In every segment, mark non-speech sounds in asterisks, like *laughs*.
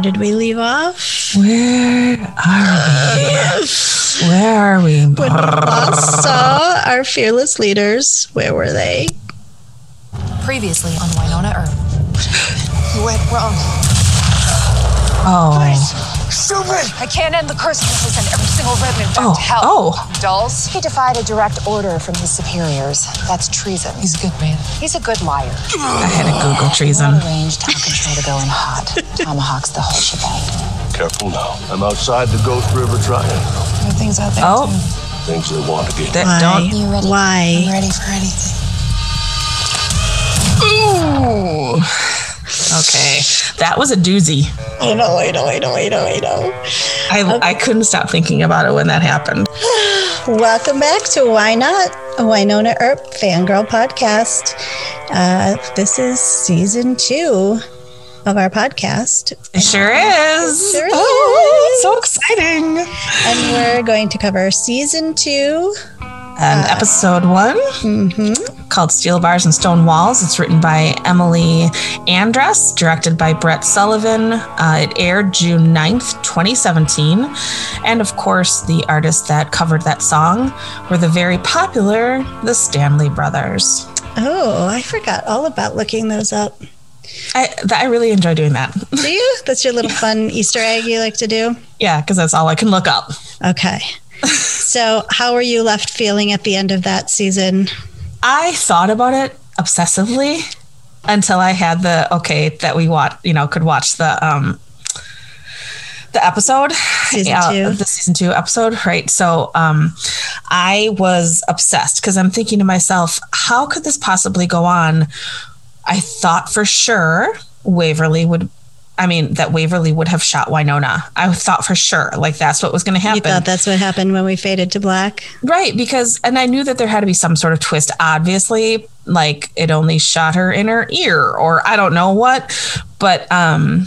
Where did we leave off? Where are we? Where are we? When we last saw our fearless leaders, where were they? Previously on Wynonna Earp. You went wrong. Oh. Stupid! I can't end the curse unless I send every single revenant back Oh. to hell. Oh. Dolls? He defied a direct order from his superiors. That's treason. He's a good man. He's a good liar. I had to Google treason. Arrange time control to go in hot. Tomahawks the whole shebang. Careful now. I'm outside the Ghost River Triangle. There are things out there Oh. too. Things they want to get. That, Why? don't. You ready? Why? I'm ready for anything. Ooh. Okay. That was a doozy. I know, I know, I know, I know, I know. I, I couldn't stop thinking about it when that happened. Welcome back to Why Not, a Wynonna Earp fangirl podcast. Uh, this is season two of our podcast. It sure is. Sure Oh, it's so exciting. And we're going to cover season two. And episode one called Steel Bars and Stone Walls. It's written by Emily Andras, directed by Brett Sullivan. Uh, it aired June 9th, 2017. And of course, the artists that covered that song were the very popular The Stanley Brothers. Oh, I forgot all about looking those up. I, th- I really enjoy doing that. *laughs* Do you? That's your little fun Easter egg you like to do? yeah, because that's all I can look up. Okay. So, how were you left feeling at the end of that season? I thought about it obsessively until I had the okay that we watch, you know, could watch the um the episode Season two. the season two episode, right? So um I was obsessed because I'm thinking to myself, how could this possibly go on? I thought for sure Waverly would I mean that Waverly would have shot Wynonna. I thought for sure like that's what was going to happen. You thought that's what happened when we faded to black? Right, because and I knew that there had to be some sort of twist. Obviously, like it only shot her in her ear, or I don't know what, but um,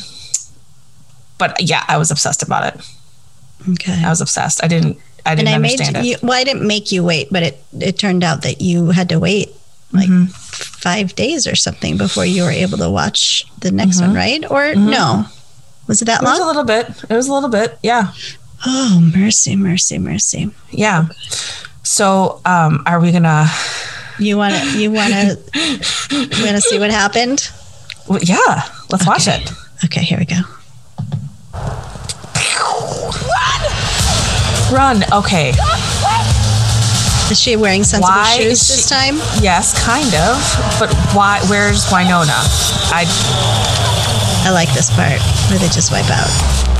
but yeah, I was obsessed about it. Okay. I was obsessed. I didn't. I didn't and I made understand it. you. Well, I didn't make you wait, but it it turned out that you had to wait like Mm-hmm. five days or something before you were able to watch the next Mm-hmm. one, right? Or no? Was it that long? it was a little bit. It was a little bit. Yeah, Oh, mercy, mercy, mercy! yeah. So, um, are we gonna? You want to? You want to? you *laughs* want to see what happened? well, Yeah, let's watch it. Okay, here we go. Run. Okay. Is she wearing sensible Why shoes is this time? Yes, kind of. But why? Where's Winona? I I like this part where they just wipe out.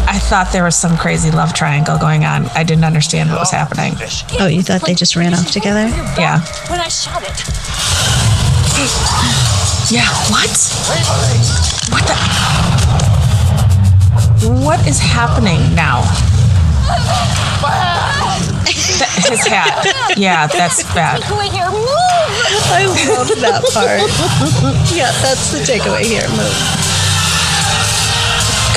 I thought there was some crazy love triangle going on. I didn't understand what was happening. Oh, you thought they just ran off together? Yeah. When I shot it. Yeah. What? What the? What is happening now? Th- *laughs* His hat. Yeah, that's bad. Wait here, move! I love that part. yeah, that's the takeaway here. Move.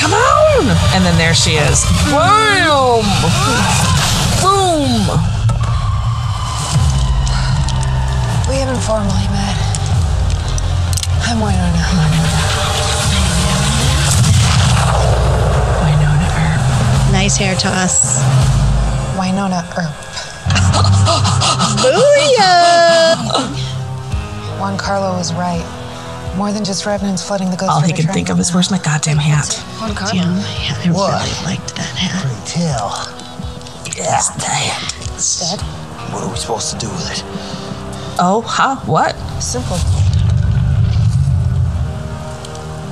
Come on! And then there she is. Boom! Boom! We haven't formally met. I'm Wynonna. Wynonna Earp. Nice hair toss. Wynonna Earp. Booyah! Juan Carlo was right. More than just revenants flooding the ghost All he River can think of is, where's my goddamn hat? now. Juan Carlo. Yeah, yeah, I really liked that hat. Tell. Yeah. Dead. What are we supposed to do with it? Oh, huh? What? Simple.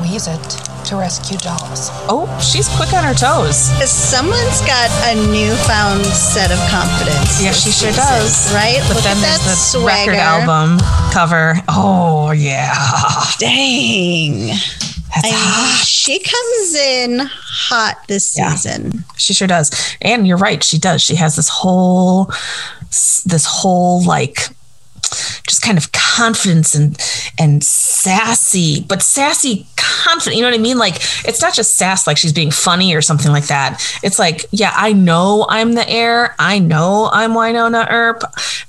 We use it to rescue dolls. Oh, she's quick on her toes. Someone's got a newfound set of confidence. Yeah, she sure season, does. Right? But Look then at there's that the swagger. record album cover. Oh yeah, Dang. that's I mean, hot. she comes in hot this Yeah. season. She sure does. And you're right, she does. She has this whole, this whole like, just kind of confidence and and sassy, but sassy confident. You know what I mean? Like it's not just sass like she's being funny or something like that. It's like, yeah, I know I'm the heir. I know I'm Wynonna Earp.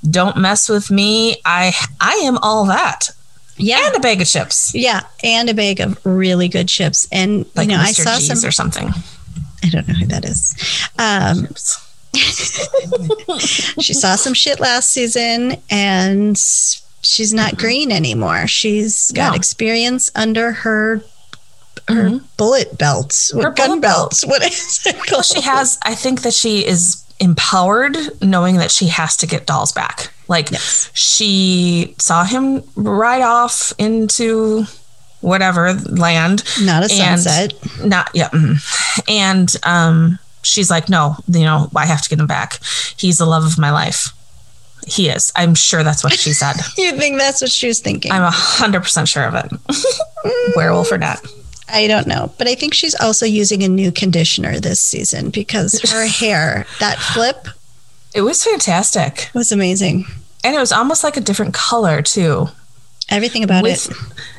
Don't mess with me. I I am all that. Yeah. and a bag of chips, Yeah, and a bag of really good chips. And like you know, I Mr. saw G's some. or something. I don't know who that is. Um, *laughs* she saw some shit last season, and she's not green anymore. She's got No. experience under her her bullet belts, Her gun bullet belts. What is it called? Well, she has. I think that she is empowered, knowing that she has to get dolls back. Like Yes. she saw him ride off into whatever land, Not a sunset. Not yeah, mm. and um, she's like, no, you know, I have to get him back. He's the love of my life. He is. I'm sure that's what she said. *laughs* You think that's what she was thinking? I'm a hundred percent sure of it. *laughs* Werewolf or not. I don't know, but I think she's also using a new conditioner this season because her *laughs* hair, that flip, It was fantastic, It was amazing. and it was almost like a different color too. Everything about with it.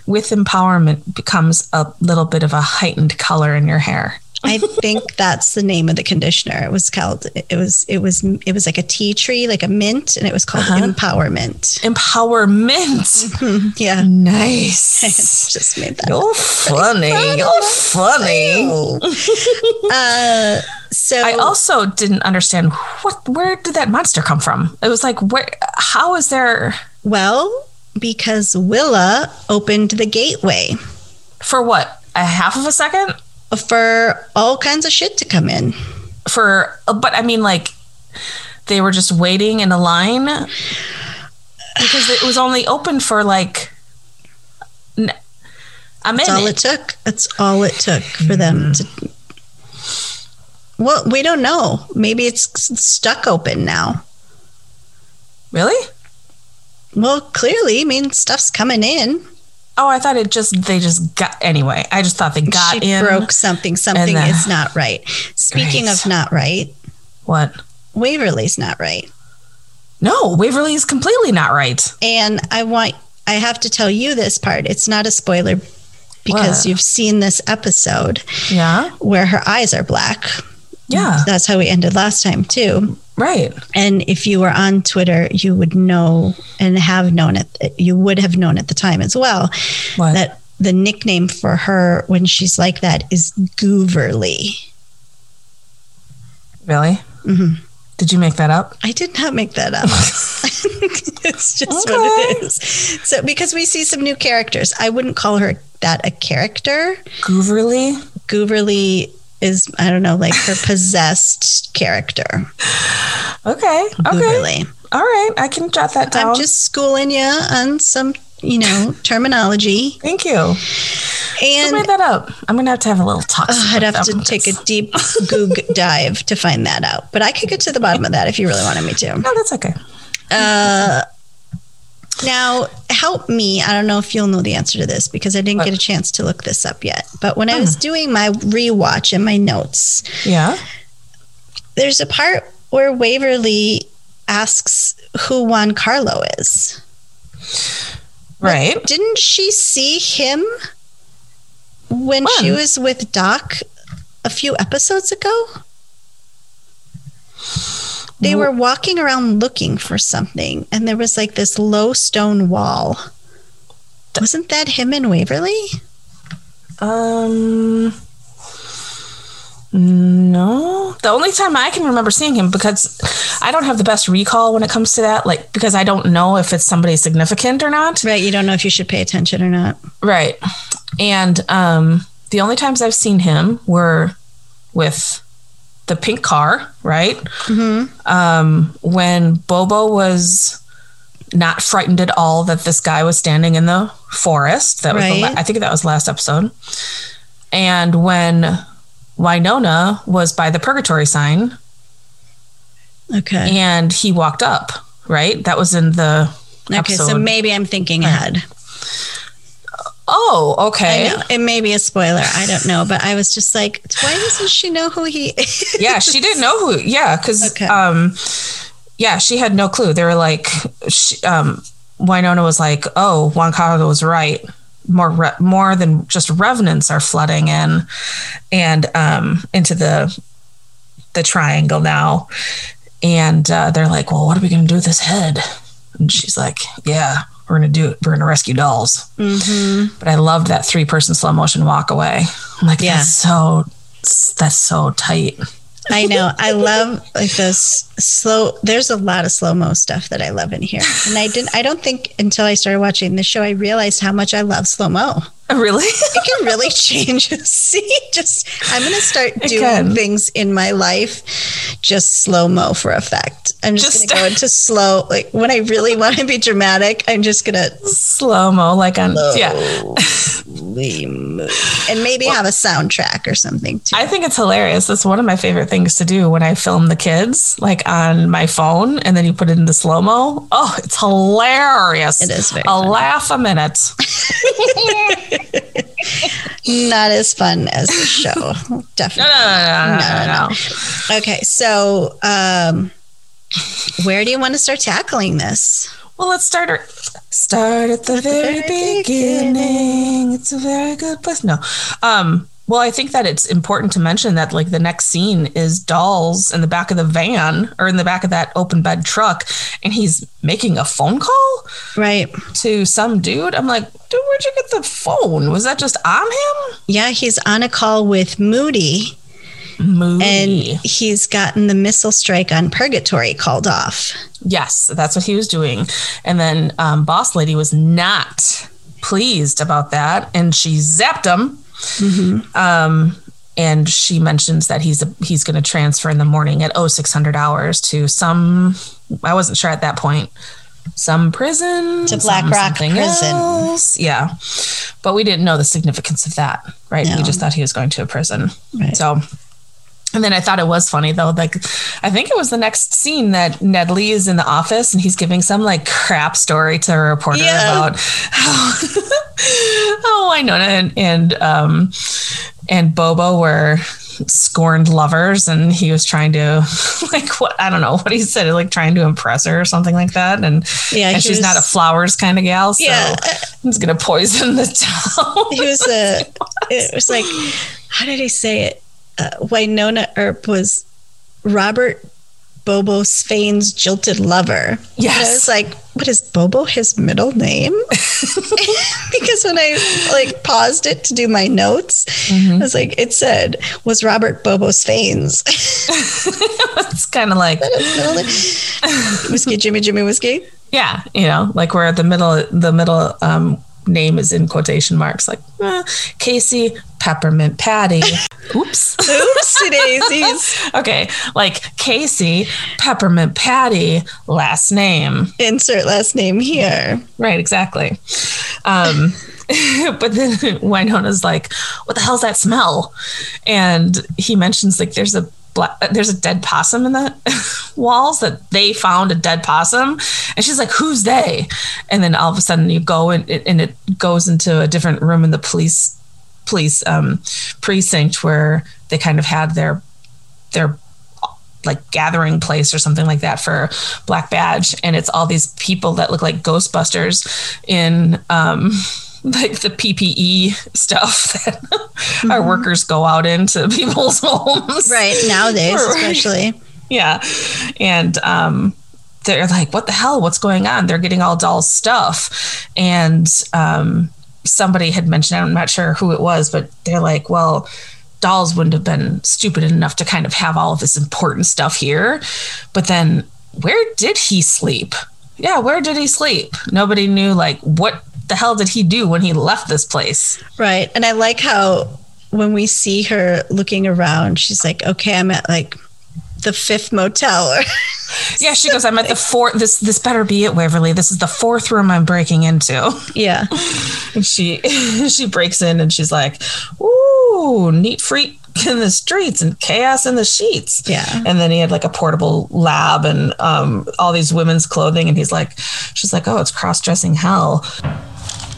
with empowerment becomes a little bit of a heightened color in your hair. I think that's the name of the conditioner. It was called. It was. It was. It was like a tea tree, like a mint, and it was called Uh-huh. empowerment. Empowerment. Yeah, Nice. *laughs* just made that. You're funny. *laughs* You're funny. *laughs* Uh, so I also didn't understand what where did that monster come from? It was like where how is there well because Willa opened the gateway for what? A half of a second? For all kinds of shit to come in. For but I mean like they were just waiting in a line because it was only open for like n- a That's all it minute. took. That's all it took for them hmm. to. Well, we don't know. Maybe it's stuck open now. Really? Well, clearly, I mean, stuff's coming in. Oh, I thought it just they just got anyway. I just thought they got she in. broke something. Something then- is not right. Speaking Right. of not right, What? Waverly's not right. No, Waverly is completely not right. And I want, I have to tell you this part. It's not a spoiler because What? you've seen this episode Yeah. where her eyes are black. Yeah. That's how we ended last time, too. Right. And if you were on Twitter, you would know and have known it. You would have known at the time as well What? that the nickname for her when she's like that is Gooverly. really? Mhm. Did you make that up? I did not make that up. *laughs* *laughs* it's just what it is. So, because we see some new characters, I wouldn't call her that a character. Gooverly? Gooverly is, I don't know, like her *laughs* possessed character. Okay. Okay. Gooverly. All right. I can jot that down. I'm just schooling you on some, you know, terminology. Thank you. Who And made that up? I'm gonna have to have a little talk. uh, I'd have to take a deep *laughs* goog dive to find that out. But I could get to the bottom of that if you really wanted me to. No, that's okay. Uh, now, help me. I don't know if you'll know the answer to this because I didn't get a chance to look this up yet. But when I was hmm. doing my rewatch and my notes, Yeah. there's a part where Waverly asks who Juan Carlo is. Right. Didn't she see him when she was with Doc a few episodes ago? They were walking around looking for something, and there was like this low stone wall. Wasn't that him in Waverly? Um. No, the only time I can remember seeing him because I don't have the best recall when it comes to that, like because I don't know if it's somebody significant or not. Right, you don't know if you should pay attention or not. Right. And um, the only times I've seen him were with the pink car, right? Um, when Bobo was not frightened at all that this guy was standing in the forest. That was the la- I think that was the last episode. And when Wynonna was by the purgatory sign Okay. and he walked up, right? That was in the Okay, so maybe I'm thinking ahead. Oh, okay. It may be a spoiler. I don't know. But I was just like, why doesn't she know who he is? yeah, she didn't know who. Yeah, because Okay. um, yeah, she had no clue. They were like, she, um, Wynonna was like, "Oh, Juan Carlos was right. More re- more than just revenants are flooding in, and um, into the the triangle now." And uh, they're like, "Well, what are we going to do with this head?" And she's like, "Yeah, we're gonna do it. We're gonna rescue dolls. Mm-hmm. But I loved that three person slow motion walk away. I'm like, Yeah. that's so that's so tight. I know. I love like those slow. There's a lot of slow mo stuff that I love in here, and I didn't. I don't think until I started watching the show I realized how much I love slow mo. Oh, really? *laughs* It can really change. *laughs* See, just I'm gonna start It doing can. things in my life just slow mo for effect. I'm just, Just- gonna go into *laughs* slow. Like when I really want to be dramatic, I'm just gonna slow mo, like on yeah. And maybe have a soundtrack or something too. I think it's hilarious. That's one of my favorite things to do when I film the kids, like on my phone, and then you put it into slow mo. Oh, it's hilarious. It is very a funny. laugh a minute. *laughs* Not as fun as the show, definitely. no, no, no, no, No, no, no, no. Okay, so um, where do you want to start tackling this? Well, let's start. Our, start at the very, very beginning. It's a very good place. No, um. Well, I think that it's important to mention that like the next scene is dolls in the back of the van or in the back of that open bed truck, and he's making a phone call. Right. to some dude. I'm like, dude, where'd you get the phone? Was that just on him? Yeah, he's on a call with Moody, And he's gotten the missile strike on Purgatory called off. yes, that's what he was doing. And then um, Boss Lady was not pleased about that, and she zapped him. Um, and she mentions that he's a, he's going to transfer in the morning at 0600 hours to some. I wasn't sure at that point. Some prison To Black some Rock prison. else. Yeah, but we didn't know the significance of that, right? No. We just thought he was going to a prison. Right. So, and then I thought it was funny though. Like, I think it was the next scene that Nedley is in the office and he's giving some like crap story to a reporter Yeah. about how, *laughs* how Wynonna and and um and Bobo were scorned lovers and he was trying to *laughs* like what I don't know what he said like trying to impress her or something like that and Yeah, and she's was- not a flowers kind of gal so Yeah. he's gonna poison the *laughs* town He was a. It was like, how did he say it? Uh, Wynonna Earp was Robert Bobo Svane's jilted lover. Yes. And I was like, what is Bobo his middle name? *laughs* *laughs* because when I like paused it to do my notes, I was like, it said was Robert Bobo Svane's *laughs* it's kind of like. Whiskey Jimmy Jimmy Whiskey. Yeah, you know, like where the middle the middle um name is in quotation marks, like eh, Casey Peppermint Patty. *laughs* Oops. Oopsie *laughs* daisies. okay, like Casey Peppermint Patty last name. Insert last name here. Right, exactly. Um *laughs* but then Wynonna's like, "What the hell's that smell?" And he mentions like there's a there's a dead possum in the *laughs* walls that they found a dead possum, and she's like, "Who's they?" And then all of a sudden you go and it, and it goes into a different room in the police police um, precinct where they kind of had their their like gathering place or something like that for Black Badge, and it's all these people that look like Ghostbusters in um, like the PPE stuff *laughs* that our workers go out into *laughs* people's homes, Right. Nowadays, Right. *laughs* especially. yeah, and um, they're like, "What the hell? What's going on?" They're getting all doll stuff, and um, somebody had mentioned, I'm not sure who it was, but they're like, "Well." Dolls wouldn't have been stupid enough to kind of have all of this important stuff here. But then, where did he sleep? Yeah, where did he sleep? Nobody knew, like, what the hell did he do when he left this place? Right. And I like how when we see her looking around, she's like, okay, I'm at like the fifth motel. *laughs* Yeah, she goes, I'm at the fourth. This this better be it, Waverly. This is the fourth room I'm breaking into. *laughs* yeah. And she *laughs* she breaks in and she's like, "Ooh, neat freak in the streets and chaos in the sheets." Yeah. And then he had like a portable lab and um, all these women's clothing, and he's like, "She's like, oh, it's cross dressing hell."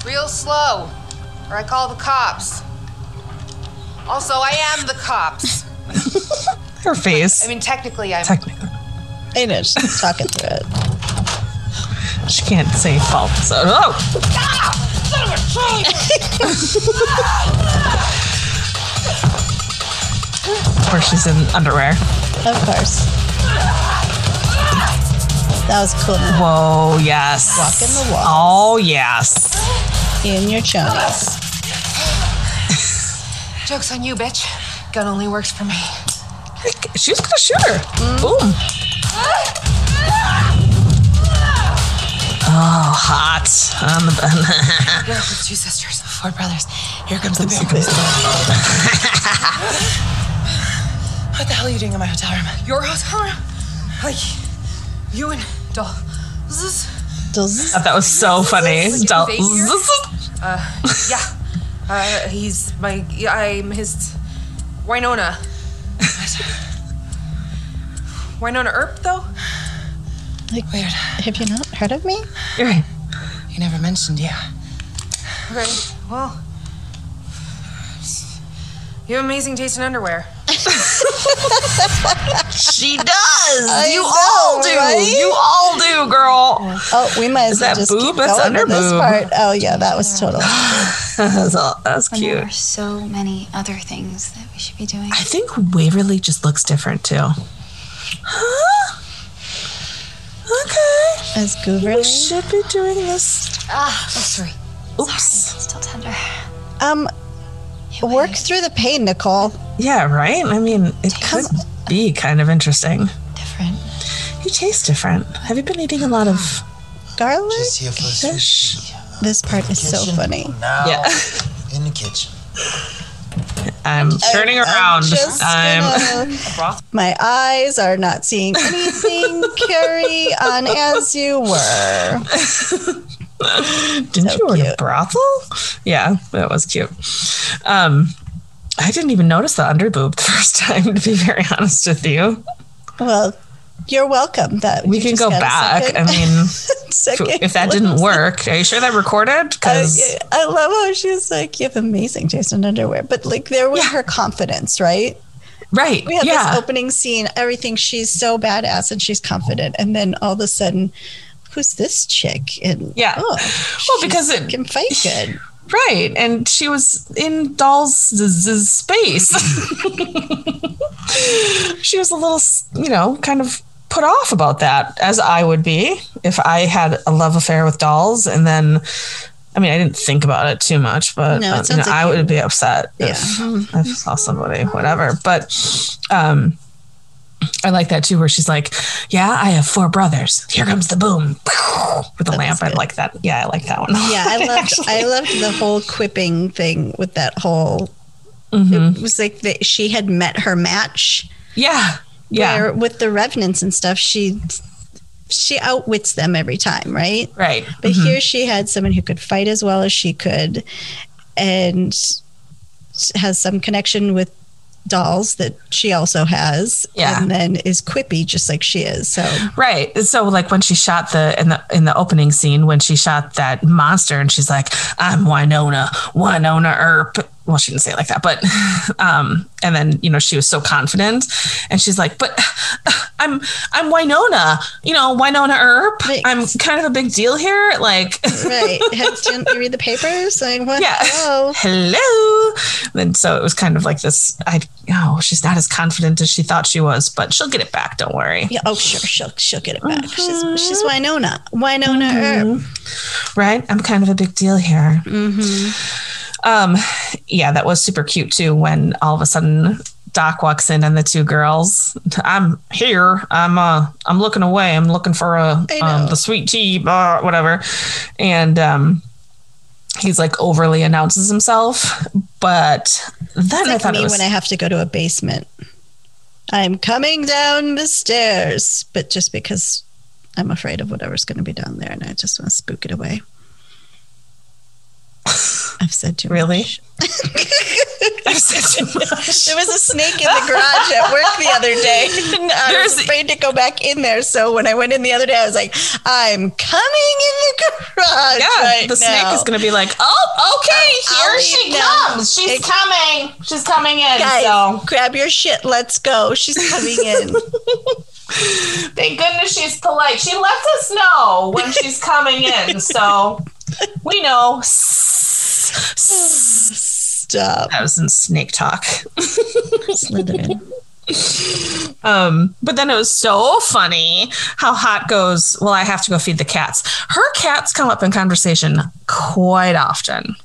Real slow, or I call the cops. Also, I am the cops. *laughs* Her face. I mean, technically, I'm. Technically, I know, she's talking through it. she can't say fault. So, oh, course, she's in underwear. Of course. That was cool. Whoa, yes. Walking the walls. Oh, yes. In your chonies. Joke's on you, bitch. Gun only works for me. She's gonna shoot her. Boom. Oh, hot on the You're with two sisters, four brothers. Here comes the boom. what the hell are you doing in my hotel room? Your hotel room? Like, you and Doll. This That was so funny. Like Del- Xavier? Yeah. Uh, he's my. I'm his. Wynonna. *laughs* Wynonna Earp, though? like, Weird. have you not heard of me? You're right. You never mentioned you. Okay, well. You have amazing taste in underwear. She does. I you know, all do. right? You all do, girl. Oh, we might as Is well that just boob? keep That's going with this part. Oh yeah, that was total. *sighs* That's, all, that's When there cute. are so many other things that we should be doing. I think Waverly just looks different too. Huh? Okay. As We should be doing this. Ah, oh, sorry. Oops. Still tender. Um, work through the pain, Nicole. Yeah, right? I mean, it could be kind of interesting. Different. You taste different. Have you been eating a lot of Garlic. Just here for fish? This part is so funny. Now, Yeah. in the kitchen. I'm turning I'm around. just I'm gonna- my eyes are not seeing anything. *laughs* Carry on as you were. *laughs* *laughs* Didn't So you order cute. brothel? Yeah, that was cute. Um, I didn't even notice the underboob *laughs* the first time, to be very honest with you. Well, you're welcome. That We can go back. second- I mean, *laughs* second if that didn't work, are you sure that recorded? I, Because I love how she's like, you have amazing taste in underwear. But like, there was her confidence, right? right, We have yeah, this opening scene, everything. She's so badass and she's confident. And then all of a sudden, who's this chick? And Yeah. oh, Well, because it- can fight good. right. And she was in Doll's z- z- space. *laughs* she was a little, you know, kind of put off about that, as I would be if I had a love affair with dolls, and then. I mean, I didn't think about it too much, but No, uh, you know, like I would be upset Yeah. if I saw somebody, whatever. But um, I like that too, where she's like, "Yeah, I have four brothers. Here comes the boom *laughs* with the lamp." I like that. Yeah, I like that one. Yeah, I loved I loved the whole quipping thing with that whole Mhm. it was like that she had met her match. Yeah, yeah, Where with the revenants and stuff, she she outwits them every time, right? right. But Mhm. here she had someone who could fight as well as she could and has some connection with dolls that she also has Yeah. and then is quippy just like she is. So Right. So like when she shot the in the in the opening scene when she shot that monster and she's like, I'm Wynonna, Wynonna Earp. Well, she didn't say it like that, but *laughs* um and then you know she was so confident and she's like, But *sighs* I'm I'm Wynonna, you know, Wynonna Earp. Right. I'm kind of a big deal here. Like *laughs* right. Didn't you read the papers? Like what? Yeah. Hello. hello. And so it was kind of like this I oh, she's not as confident as she thought she was, but she'll get it back, don't worry. Yeah, oh sure, she'll she'll get it back. Mm-hmm. She's she's Wynonna. Wynonna Earp. right? I'm kind of a big deal here. Um, yeah, that was super cute too. When all of a sudden Doc walks in and the two girls, I'm here. I'm uh, I'm looking away. I'm looking for a um, the sweet tea, blah, whatever, and um. He's like overly announces himself, but then I Like thought me was when I have to go to a basement. I'm coming down the stairs, but just because I'm afraid of whatever's going to be down there, and I just want to spook it away. *laughs* I've said too Really? much. I *laughs* much. *laughs* There was a snake in the garage at work the other day. *laughs* *laughs* And I was afraid to go back in there. So when I went in the other day, I was like, I'm coming in the garage. Yeah, right the snake is going to be like, oh, okay, I'll here she now. comes. She's It- coming. She's coming in. Guys, so grab your shit. Let's go. She's coming in. Thank goodness she's polite. She lets us know when she's coming in, so we know. Stop. That was in snake talk. *laughs* Slytherin. Um, but then it was so funny how Haught goes, Well, I have to go feed the cats. Her cats come up in conversation quite often.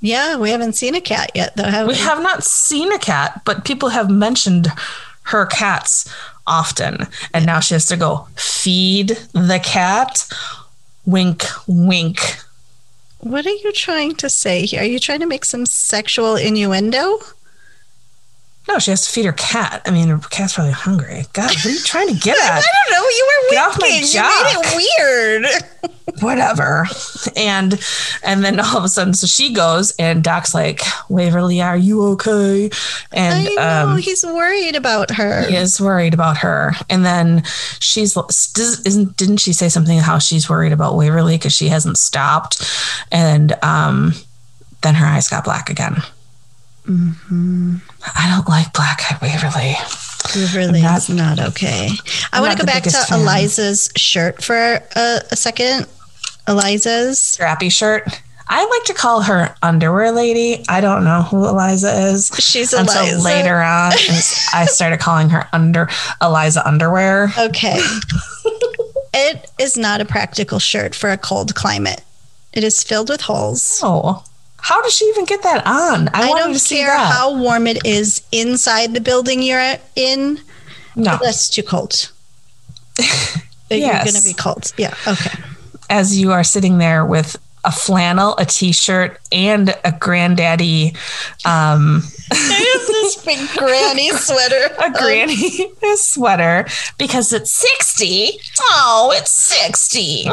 Yeah, we haven't seen a cat yet, though, have we? We have not seen a cat, but people have mentioned her cats often. And now she has to go feed the cat. Wink, wink. What are you trying to say here? Are you trying to make some sexual innuendo? No, she has to feed her cat. I mean, her cat's probably hungry. God, what are you trying to get *laughs* at? I don't know. You were Get off my. You made it weird. *laughs* *laughs* Whatever. And and then all of a sudden, so she goes, and Doc's like, Waverly, are you okay? And I know. um, he's worried about her. he is worried about her. And then she's isn't didn't she say something how she's worried about Waverly because she hasn't stopped? And um, then her eyes got black again. Mm-hmm. I don't like black eyed Waverly. Really, I'm not okay. I I'm want to go back to fan. Eliza's shirt for a, a second. Eliza's. Strappy shirt. I like to call her underwear lady. I don't know who Eliza is. She's until Eliza. later on. *laughs* I started calling her under Eliza underwear. Okay. *laughs* it is not a practical shirt for a cold climate. It is filled with holes. Oh, how does she even get that on? I, I, don't to see care how warm it is inside the building you're in. no, That's too cold. *laughs* You're going to be cold. Yeah. Okay. as you are sitting there with a flannel, a t-shirt, and a granddaddy, um, *laughs* this big granny *laughs* sweater. a granny sweater because it's sixty. Oh, it's sixty.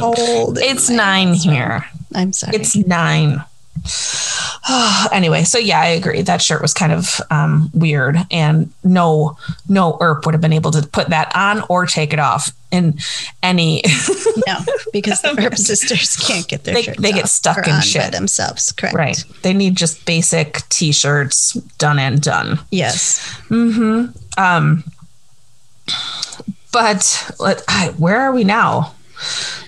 Cold. it's nine here. I'm sorry. It's nine. *sighs* anyway, so yeah, I agree. That shirt was kind of um, weird, and no, no Earp would have been able to put that on or take it off in any. *laughs* no, because the *laughs* Earp sisters can't get their They- shirts they get stuck in shit. themselves. Correct. right? They need just basic t-shirts, done and done. Yes. Hmm. Um, but let, I, where are we now?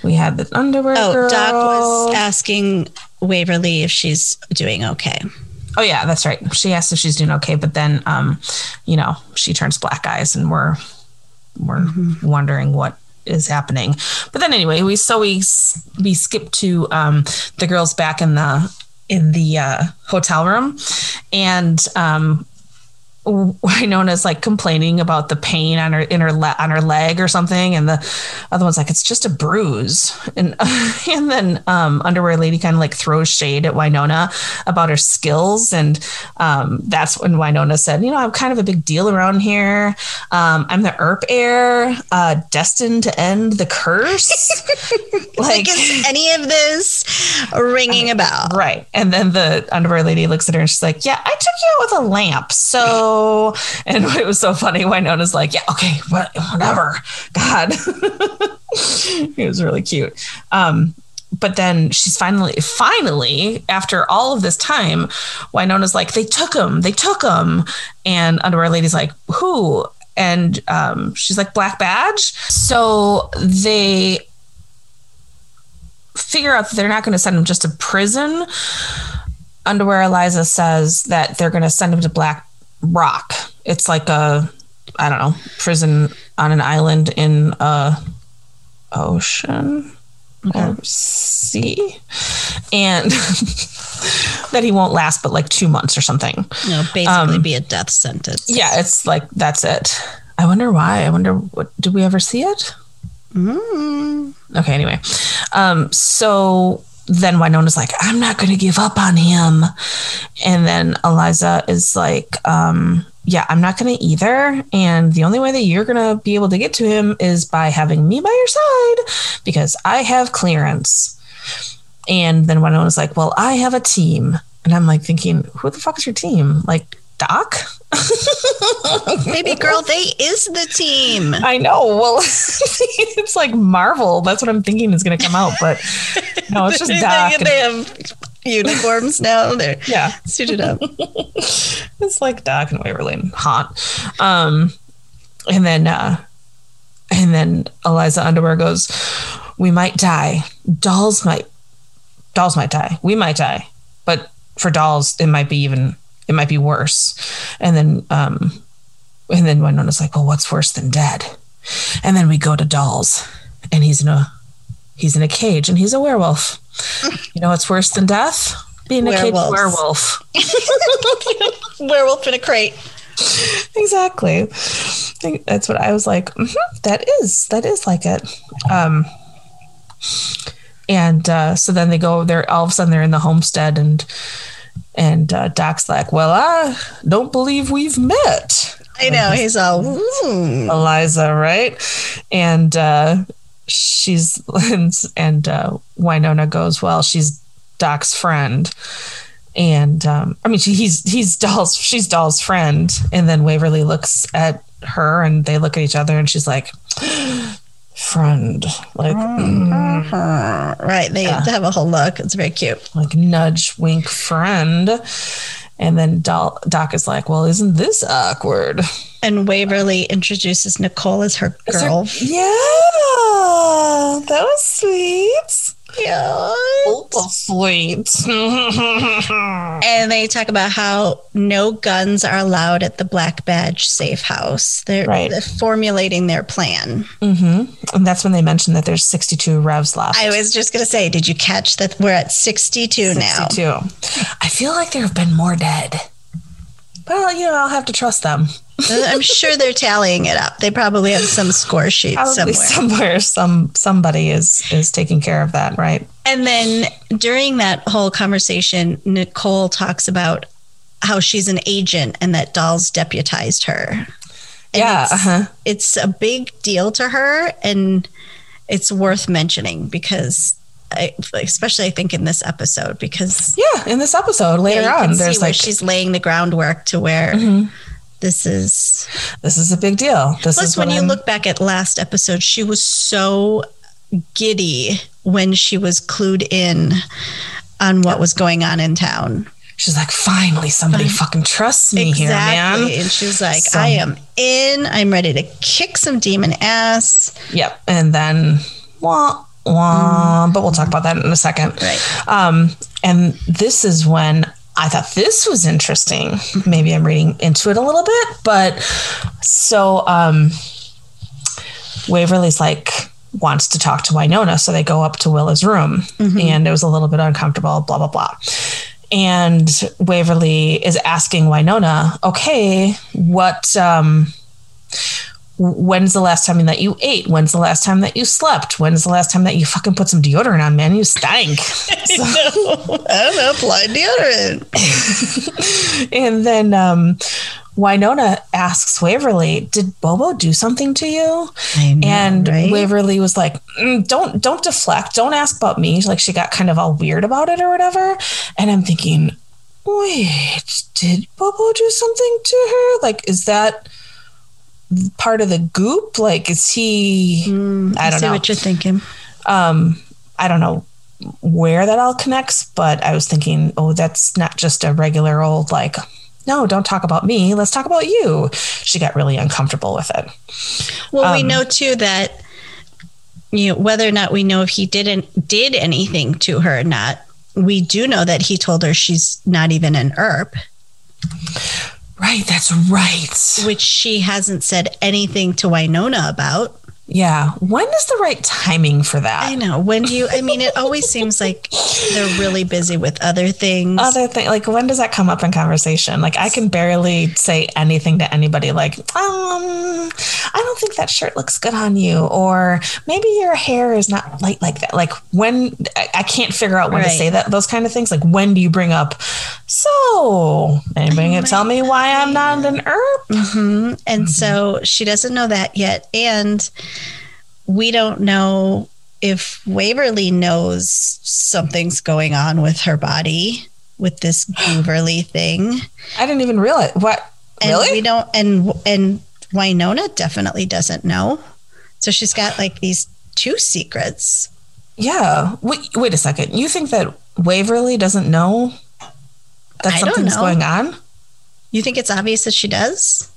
We had the underwear. Oh, girl. Doc was asking Waverly if she's doing okay. Oh yeah, that's right. She asked if she's doing okay, but then, um, you know, she turns black eyes, and we're we're Mm-hmm. wondering what is happening. But then anyway, we so we we skip to um, the girls back in the in the uh, hotel room, and um, *laughs* Wynonna's like complaining about the pain on her in her le- on her leg or something, and the other one's like, "It's just a bruise." And *laughs* and then um, underwear lady kind of like throws shade at Wynonna about her skills, and um, that's when Wynonna said, "You know, I'm kind of a big deal around here. Um, I'm the Earp heir, uh, destined to end the curse." *laughs* Like, is any of this ringing a bell? Right. And then the underwear lady looks at her and she's like, Yeah, I took you out with a lamp. So, *laughs* and it was so funny. Wynonna's like, Yeah, okay, what, whatever. God. *laughs* it was really cute. Um, but then she's finally, finally, after all of this time, Wynonna's like, They took him. They took him. And underwear lady's like, Who? And um, she's like, Black Badge. So they figure out that they're not going to send him just to prison. Underwear Eliza says that they're going to send him to Black Rock. It's like a, I don't know, prison on an island in a ocean or sea, and *laughs* that he won't last but like two months or something. Know, basically be a death sentence. Yeah, it's like that's it. I wonder why. I wonder what did we ever see it? Mm. Okay, anyway. Um, so then Wynonna's like, I'm not going to give up on him. And then Eliza is like, um, yeah, I'm not going to either. And the only way that you're going to be able to get to him is by having me by your side because I have clearance. And then Wynonna's like, well, I have a team. And I'm like thinking, who the fuck is your team? Like Doc? *laughs* Baby girl, they is the team. I know. Well, *laughs* it's like Marvel. That's what I'm thinking is going to come out, but no, it's just Doc. *laughs* they have uniforms now. They're yeah, suited up. it's like Doc and Waverly and Haught. Um, and then, uh, and then Eliza Underwear goes, "We might die. Dolls might, dolls might die. We might die, but for dolls, it might be even." It might be worse. And then um, and then Wynonna's like, well, what's worse than dead? And then we go to Dolls, and he's in a he's in a cage, and he's a werewolf. you know what's worse than death? Being a cage werewolf. *laughs* Werewolf in a crate. exactly. That's what I was like. "Mhm, that is that is like it. Um, and uh, so then they go. They're all of a sudden they're in the homestead, and and uh, Doc's like, "Well, I don't believe we've met." I know. He's all, "Ooh." Eliza, right? And uh, she's and, *laughs* and uh, Wynonna goes, well, she's Doc's friend, and um, I mean, she, he's he's Doll's she's Doll's friend, and then Waverly looks at her, and they look at each other, and she's like, friend, like mm, right. They have a whole look. It's very cute. like nudge, wink, friend. And then Doc is like, well, isn't this awkward? And Waverly introduces Nicole as her girl. yeah, that was sweet. Oh, sweet. *laughs* And they talk about how no guns are allowed at the Black Badge safe house. They're, Right. they're formulating their plan. hmm And that's when they mentioned that there's 62 revs left. I was just going to say, did you catch that we're at 62 now? 62. I feel like there have been more dead. Well, you know, I'll have to trust them. I'm sure they're tallying it up. They probably have some score sheet Probably somewhere. somewhere, some somebody is is taking care of that, right? And then during that whole conversation, Nicole talks about how she's an agent and that Dolls deputized her. And yeah. It's, Uh-huh. it's a big deal to her and it's worth mentioning because I, especially I think in this episode because Yeah. In this episode later yeah, on, there's like she's laying the groundwork to where Mhm. This is this is a big deal. This Plus, is when you I'm- look back at last episode, she was so giddy when she was clued in on what was going on in town. she's like, finally, somebody fucking trusts me here, man. And she was like, So- I am in. I'm ready to kick some demon ass. Yep. And then wah wah. But we'll talk about that in a second. Mm. Right. Um, and this is when I thought this was interesting. Maybe I'm reading into it a little bit, but so um Waverly's like wants to talk to Wynonna, so they go up to Willa's room and it was a little bit uncomfortable, blah blah blah. And Waverly is asking Wynonna, okay, what um when's the last time that you ate? When's the last time that you slept? When's the last time that you fucking put some deodorant on, man? You stank. *laughs* *laughs* I don't know, apply deodorant. *laughs* and then um, Wynonna asks Waverly, "Did Bobo do something to you?" Know, and right? Waverly was like, "Mm, "Don't don't deflect. Don't ask about me." Like she got kind of all weird about it or whatever. And I'm thinking, wait, did Bobo do something to her? Like, is that part of the goop? Like, is he? I Mm, I don't see know. what you're thinking. um, I don't know where that all connects, but I was thinking, oh, that's not just a regular old like, no, don't talk about me. Let's talk about you. She got really uncomfortable with it. Well, we Um, know too that you know whether or not we know if he didn't did anything to her or not. We do know that he told her she's not even an Earp, Right, that's right. which she hasn't said anything to Wynonna about. Yeah. When is the right timing for that? I know. When do you? I mean, it always seems like they're really busy with other things. Other thing, like when does that come up in conversation? Like I can barely say anything to anybody. Like, um, I don't think that shirt looks good on you, or maybe your hair is not light like that. Like when I, I can't figure out when to say that. Those kind of things. Like when do you bring up? So anybody gonna tell me why I'm not an Earp? Mhm. And so she doesn't know that yet. And we don't know if Waverly knows something's going on with her body with this *gasps* Gooverly thing. I didn't even realize what. And really? we don't and and Wynonna definitely doesn't know. So she's got like these two secrets. Yeah. Wait, wait a second. You think that Waverly doesn't know that something's know. going on? You think it's obvious that she does?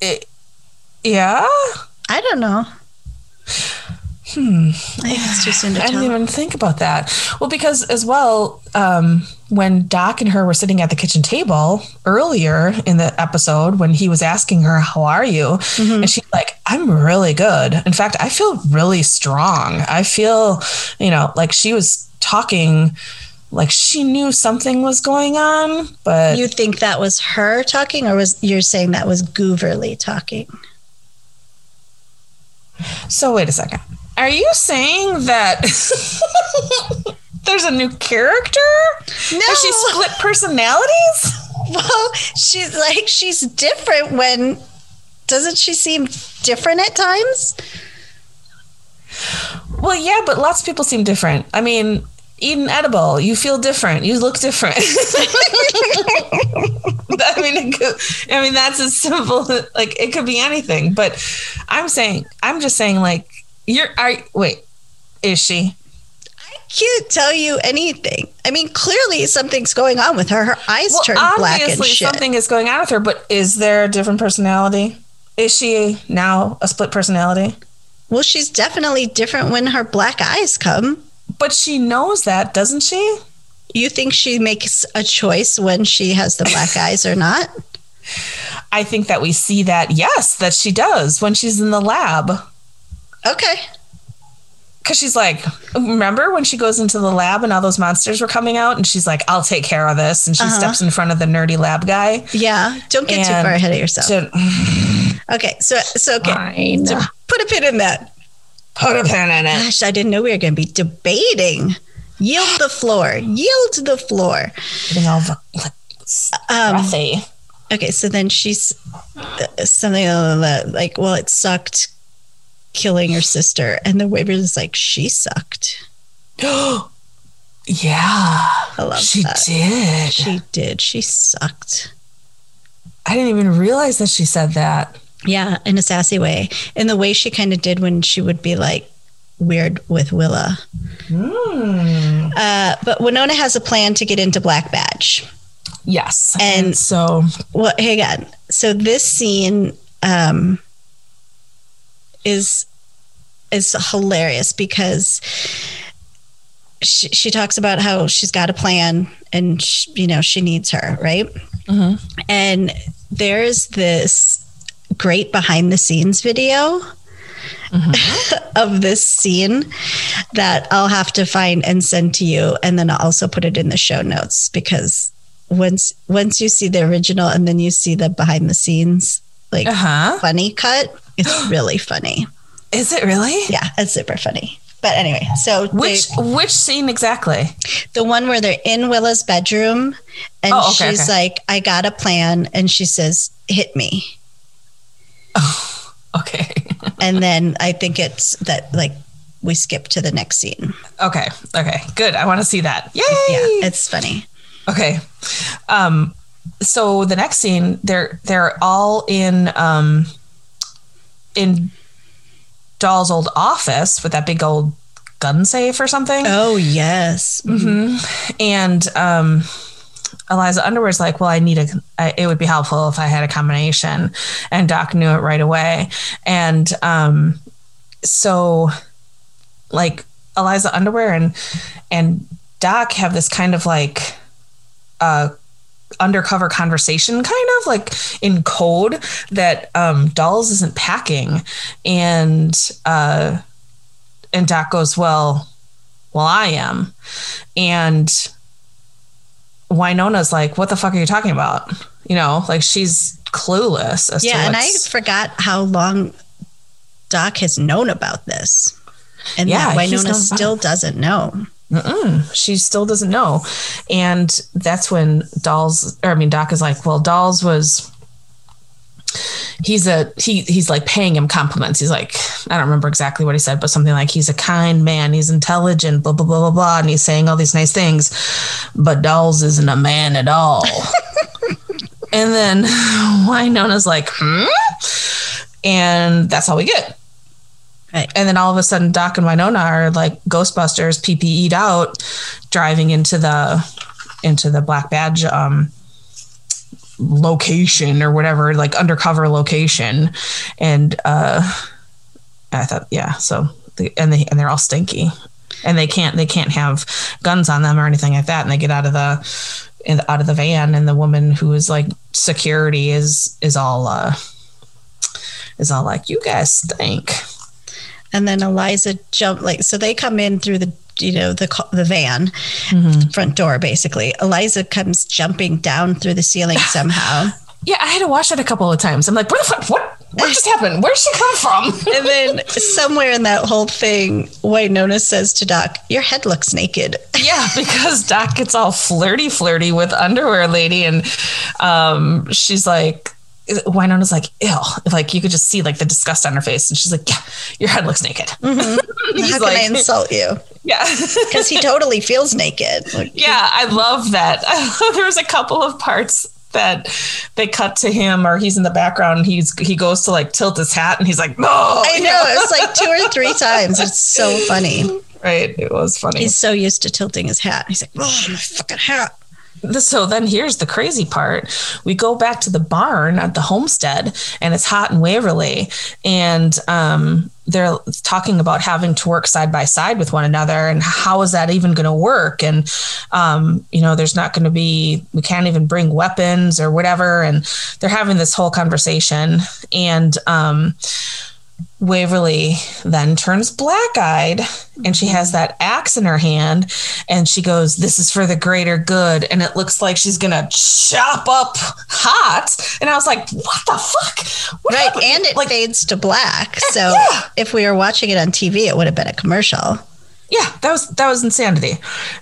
It, yeah. I don't know. Hmm. I think it's too soon to I didn't even think about that. Well, because as well, um, when Doc and her were sitting at the kitchen table earlier in the episode when he was asking her, How are you? And she's like, I'm really good. In fact, I feel really strong. I feel, you know, like she was talking like she knew something was going on, but You think that was her talking, or was you're saying that was Gooverly talking? So wait a second. Are you saying that *laughs* there's a new character? No. Has she split personalities? *laughs* Well, she's like she's different when doesn't she seem different at times? Well, yeah, but lots of people seem different. I mean, eating edible, you feel different. You look different. *laughs* I mean, it could, I mean that's as simple. Like it could be anything. But I'm saying, I'm just saying, like you're. Are wait, is she? I can't tell you anything. I mean, clearly something's going on with her. Her eyes turn black and obviously shit. something is going on with her. But is there a different personality? Is she now a split personality? Well, she's definitely different when her black eyes come. But she knows that, doesn't she? You think she makes a choice when she has the black *laughs* eyes or not? I think that we see that. Yes, that she does when she's in the lab. Okay. Because she's like, remember when she goes into the lab and all those monsters were coming out, and she's like, "I'll take care of this," and she Uh-huh. steps in front of the nerdy lab guy. Yeah. Don't get too far ahead of yourself. So, okay. So, so okay. Fine. So put a pin in that. Put a pin in it. Gosh, I didn't know we were going to be debating. Yield the floor. Yield the floor. Getting all like, Um. Okay, so then she's uh, something like, well, it sucked killing her sister. And the Waverly's like, she sucked. *gasps* yeah, I love she that. did. She did. She sucked. I didn't even realize that she said that. Yeah, in a sassy way. In the way she kind of did when she would be like weird with Willa. Hmm. Uh, but Wynonna has a plan to get into Black Badge. Yes, And- and so Well, hang on. So this scene um, is is hilarious because she, she talks about how she's got a plan and sh you know she needs her right and there's this great behind the scenes video *laughs* of this scene that I'll have to find and send to you and then I'll also put it in the show notes because once once you see the original and then you see the behind the scenes like uh huh. funny cut it's *gasps* really funny Is it really? yeah it's super funny but anyway so Which they- which scene exactly? the one where they're in Willa's bedroom and Oh, okay, she's okay. like I got a plan and she says hit me *laughs* Okay. and then I think it's that like we skip to the next scene Okay. Okay. Good. I want to see that. Yay! yeah it's funny Okay. Um so the next scene they're they're all in um in Doll's old office with that big old gun safe or something. oh yes Mm-hmm. And um Eliza Underwood's like, well, I need a. I, it would be helpful if I had a combination, and Doc knew it right away. And um, so, like Eliza Underwear and and Doc have this kind of like uh undercover conversation kind of like in code that um dolls isn't packing and uh and doc goes well well i am and Wynonna's like what the fuck are you talking about you know like she's clueless as yeah and I forgot how long Doc has known about this and Yeah, Wynonna still doesn't know Mm-mm, she still doesn't know. And that's when Dolls, or I mean, Doc is like, well, Dolls was. He's a he. He's like paying him compliments. He's like, I don't remember exactly what he said, but something like he's a kind man. He's intelligent. Blah blah blah blah blah. And he's saying all these nice things, but Dolls isn't a man at all. *laughs* and then Wynonna's like, hmm? and that's all we get. right And then all of a sudden, Doc and Wynonna are like Ghostbusters, PPE'd out, driving into the into the Black Badge um, location or whatever, like undercover location. And uh, I thought, yeah, so the, and they and they're all stinky. and they can't they can't have guns on them or anything like that and they get out of the out of the van and the woman who is like security is is all uh is all like you guys stink And then Eliza jump like so they come in through the you know the the van Mm-hmm. front door basically. Eliza comes jumping down through the ceiling *sighs* somehow. yeah i had to watch that a couple of times i'm like where the fuck what what just happened where'd she come from *laughs* and then somewhere in that whole thing, Wynonna says to Doc, "Your head looks naked." *laughs* Yeah, because Doc gets all flirty, flirty with underwear lady, and um, she's like, Wynonna's like, ill. Like you could just see like the disgust on her face, and she's like, "Yeah, your head looks naked." He's mm-hmm. *laughs* How can like, I insult you? Yeah, *laughs* Because he totally feels naked. Like, yeah, I love that. *laughs* there was a couple of parts that they cut to him, or he's in the background, and he's he goes to like tilt his hat, and he's like, "No," I know it's like two or three times. It's so funny. right? It was funny. He's so used to tilting his hat. He's like, "Oh, my fucking hat." So then here's the crazy part. We go back to the barn at the homestead and it's Haught in waverly and um, they're talking about having to work side by side with one another and how is that even going to work? And um, you know there's not going to be we can't even bring weapons or whatever and they're having this whole conversation. And um, Waverly then turns black eyed and she has that axe in her hand and she goes, This is for the greater good. And it looks like she's going to chop up Haught. And I was like, What the fuck? What Right, happened?" and it like, fades to black. So *laughs* Yeah. if we were watching it on TV, it would have been a commercial. Yeah, that was that was insanity.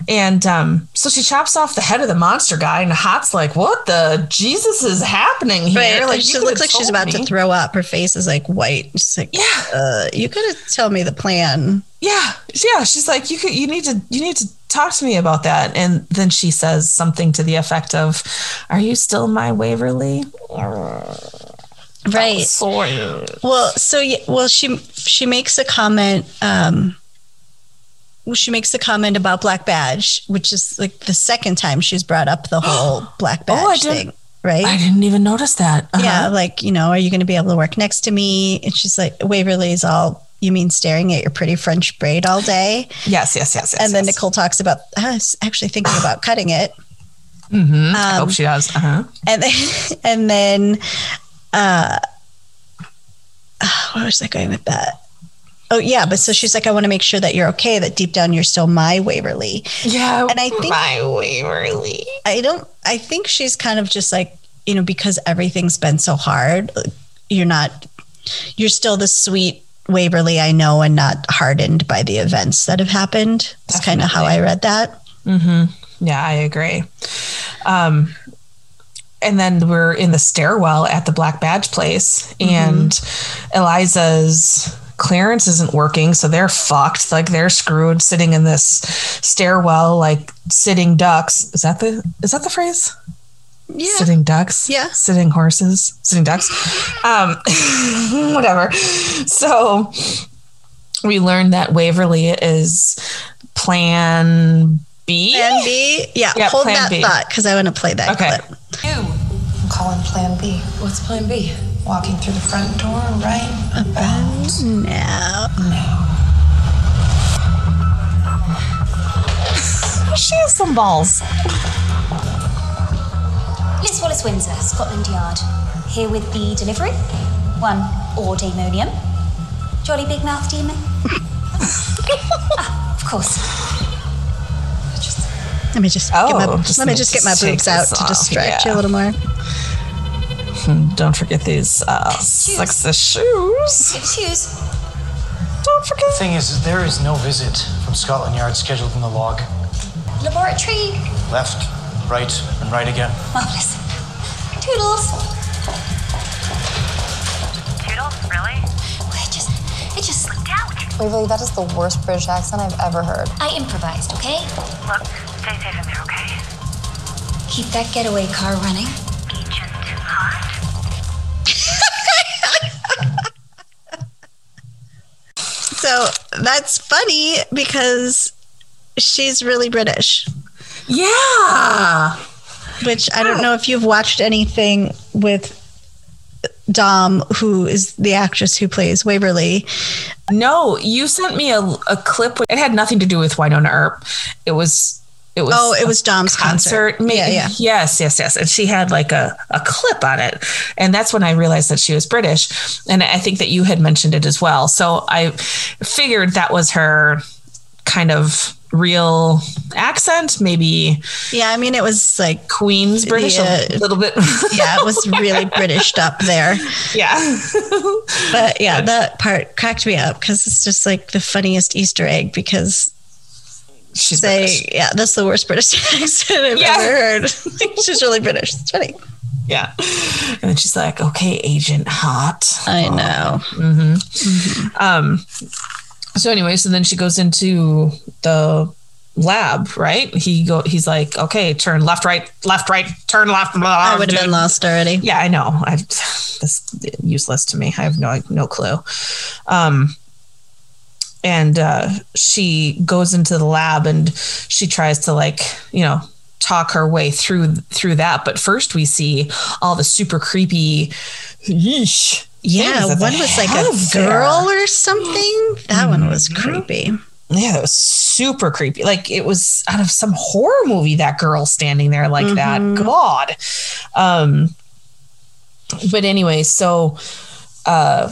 And um, so she chops off the head of the monster guy, and Haught's like, What the Jesus is happening here? Right, Like, she looks like she's about me." to throw up. Her face is like white. She's like, Yeah. uh, you gotta tell me the plan. yeah yeah she's like you could you need to you need to talk to me about that and then she says something to the effect of are you still my waverly Right. Well, so yeah, well, she she makes a comment. Um, she makes a comment about Black Badge, which is like the second time she's brought up the whole *gasps* Black Badge Oh, I thing, right? i didn't even notice that Uh-huh. Yeah, like you know, are you going to be able to work next to me? And she's like, Waverly's all. You mean staring at your pretty French braid all day? yes yes yes yes and then yes. Nicole talks about I was actually thinking about cutting it. Mhm. I um, hope she does uh-huh and then *laughs* and then uh *sighs* where was I going with that? Oh yeah, but so she's like, I want to make sure that you're okay, that deep down you're still my Waverly. yeah and I think- my waverly I don't I think she's kind of just like, you know, because everything's been so hard, you're not you're still the sweet Waverly I know and not hardened by the events that have happened. That's kind of how I read that. Yeah, I agree. Um, and then we're in the stairwell at the Black Badge place, and Eliza's clearance isn't working, so they're fucked. Like they're screwed, sitting in this stairwell, like sitting ducks. Is that the is that the phrase? Yeah. Sitting ducks. Yeah. Sitting horses. Sitting ducks. Um, *laughs* whatever. So we learned that Waverly is Plan B. Plan B. Yeah, Yeah, hold plan that B. thought because I want to play that Okay. clip. I'm calling Plan B. What's plan B? Walking through the front door right about Now. She has some balls. Liz Wallace Windsor, Scotland Yard. Here with the delivery. One or demonium. Jolly big mouth demon. *laughs* ah, of course. Let me just Oh, get my, just let me just get my boobs out this to off, distract you a little more. Don't forget these uh, sexy shoes. Good shoes. Don't forget. The thing is, there is no visit from Scotland Yard scheduled in the log. Laboratory. Left, right, and right again. *laughs* Marvelous. Toodles. Toodles, really? It just, it just slipped out. Waverly, that is the worst British accent I've ever heard. I improvised, okay? Look, stay safe in there, okay? Keep that getaway car running. So that's funny because she's really British, Yeah. which I don't know if you've watched anything with Dom, who is the actress who plays Waverly. No, you sent me a, a clip. It had nothing to do with Wynonna Earp. It was. It was. Oh, it was Dom's concert. Ma- Yeah, yeah. Yes, yes, yes. And she had like a, a clip on it. And that's when I realized that she was British. And I think that you had mentioned it as well. So I figured that was her kind of real accent, maybe Yeah, I mean, it was like Queen's British Yeah. a little bit. *laughs* yeah, it was really Britished up there. yeah. But yeah, that part cracked me up because it's just like the funniest Easter egg because She's say, British. yeah, that's the worst British *laughs* accent I've Yeah. ever heard. She's really British. It's funny. Yeah. And then she's like, okay, Agent Haught. I know. Um, so anyway, so then she goes into the lab, right? He go he's like, okay, turn left, right, left, right, turn left. Blah, I would have been lost already. Yeah, I know. I *sighs* this useless to me. I have no no clue. Um and uh she goes into the lab and she tries to like, you know, talk her way through through that. But first we see all the super creepy yeesh, Yeah, one was like a there. girl or something. That one was Mm-hmm. creepy. Yeah, it was super creepy. Like it was out of some horror movie. That girl standing there like that. God. Um. But anyway, so, uh,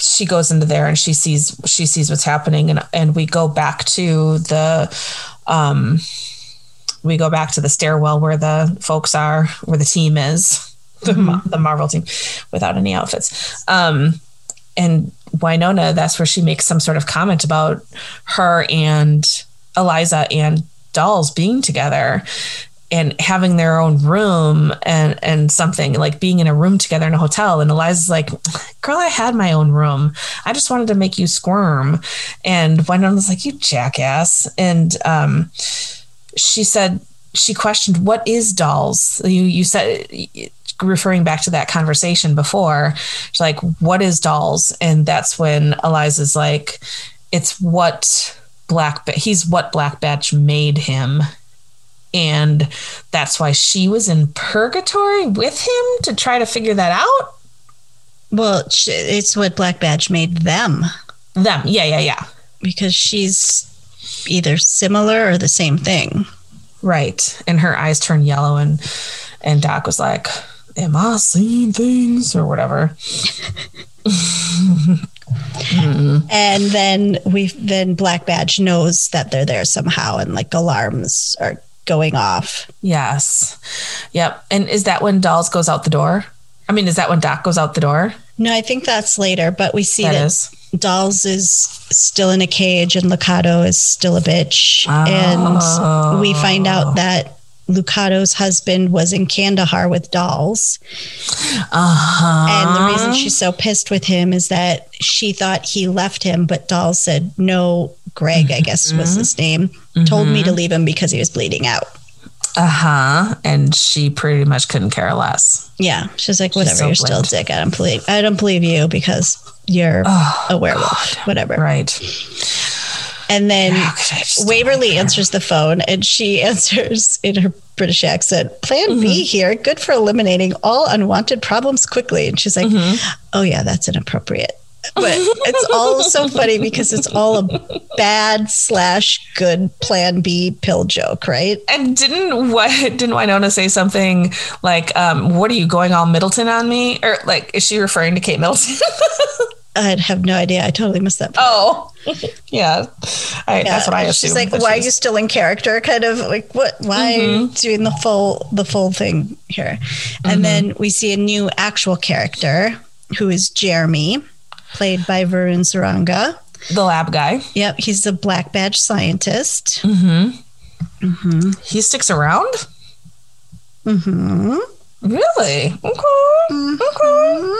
she goes into there and she sees she sees what's happening and and we go back to the, um, we go back to the stairwell where the folks are, where the team is, *laughs* the Ma- the Marvel team, without any outfits. Um, and Wynonna, that's where she makes some sort of comment about her and Eliza and Dolls being together and having their own room and and something like being in a room together in a hotel. And Eliza's like, "Girl, I had my own room. I just wanted to make you squirm." And Wynonna's like, "You jackass!" And um, she said she questioned, "What is Dolls?" You you said referring back to that conversation before she's like what is dolls and that's when eliza's like it's what black he's what Black Badge made him and that's why she was in purgatory with him to try to figure that out. Well, it's what Black Badge made them. Them. Yeah yeah yeah. Because she's either similar or the same thing. right. And her eyes turn yellow and and doc was like am i seeing things? or whatever. *laughs* And then we then Black Badge knows that they're there somehow, and like alarms are going off. yes yep and is that when dolls goes out the door i mean is that when doc goes out the door No, I think that's later, but we see That that, is. Dolls is still in a cage and Lucado is still a bitch. Oh. And we find out that Lucado's husband was in Kandahar with Dolls. uh-huh And the reason she's so pissed with him is that she thought he left him, but Dolls said, no, Greg, I guess was Mm-hmm. his name, told me to leave him because he was bleeding out. uh-huh and she pretty much couldn't care less Yeah. She's like, whatever, so you're still a dick. I don't believe I don't believe you because you're a werewolf. Whatever. right And then How could I just- Waverly answers the phone and she *laughs* answers in her British accent, Plan Mm-hmm. B here, good for eliminating all unwanted problems quickly. And she's like, Mm-hmm. Oh, yeah, that's inappropriate. But it's all *laughs* so funny because it's all a bad slash good plan B pill joke, right? And didn't what *laughs* didn't Wynonna say something like, um, "What are you going all Middleton on me?" Or like, is she referring to Kate Middleton? I'd have no idea. I totally missed that. part. oh, *laughs* yeah. I, That's what I Yeah. assumed. She's like, "Why she are you still in character?" Kind of like, "What? Why are you doing the full the full thing here?" And then we see a new actual character who is Jeremy, played by Varun Saranga. the lab guy? Yep, he's a black badge scientist. Mm-hmm. He sticks around. hmm Really? Okay. Okay.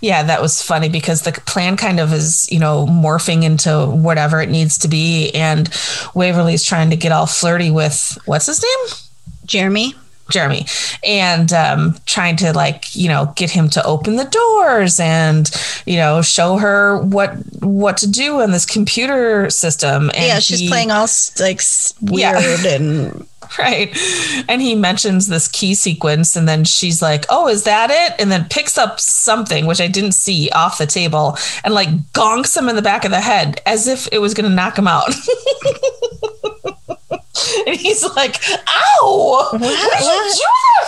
Yeah, that was funny because the plan kind of is, you know, morphing into whatever it needs to be. And Waverly's trying to get all flirty with what's his name? Jeremy. Jeremy and um, trying to like you know get him to open the doors and you know show her what what to do in this computer system. And yeah, she's he- playing all like weird Yeah. and *laughs* *laughs* Right. And he mentions this key sequence, and then she's like, Oh, is that it? And then picks up something, which I didn't see off the table, and like gonks him in the back of the head as if it was going to knock him out. *laughs* and he's like, Ow! What, what did you do that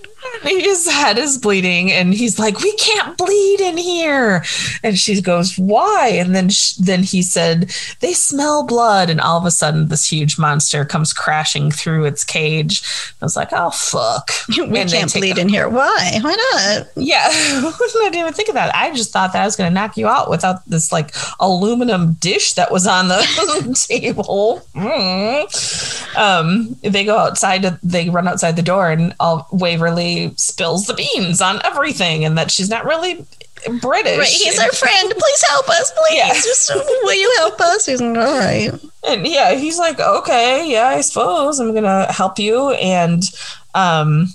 for? *laughs* his head is bleeding and he's like we can't bleed in here and she goes why and then sh- then he said they smell blood and all of a sudden this huge monster comes crashing through its cage i was like oh fuck *laughs* we And can't bleed in here. Why? Why not? yeah *laughs* i didn't even think of that i just thought that I was going to knock you out without this like aluminum dish that was on the table Mm. um they go outside they run outside the door and all waverly spills the beans on everything and that she's not really british Right. He's our friend. Please help us. Please. Yeah. Just will you help us? He's like, all right. and yeah he's like okay yeah i suppose i'm gonna help you and um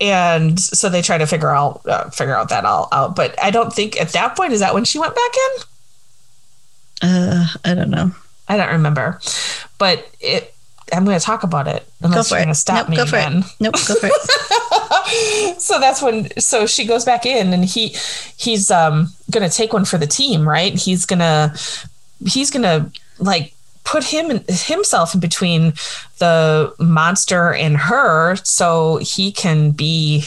and so they try to figure out uh, figure out that all out but i don't think at that point is that when she went back in Uh, I don't know. i don't remember but it i'm gonna talk about it unless go for you're gonna stop nope, me go for again. It. Nope, go for it. *laughs* so that's when so she goes back in and he he's um gonna take one for the team right? He's gonna he's gonna like put him himself in between the monster and her so he can be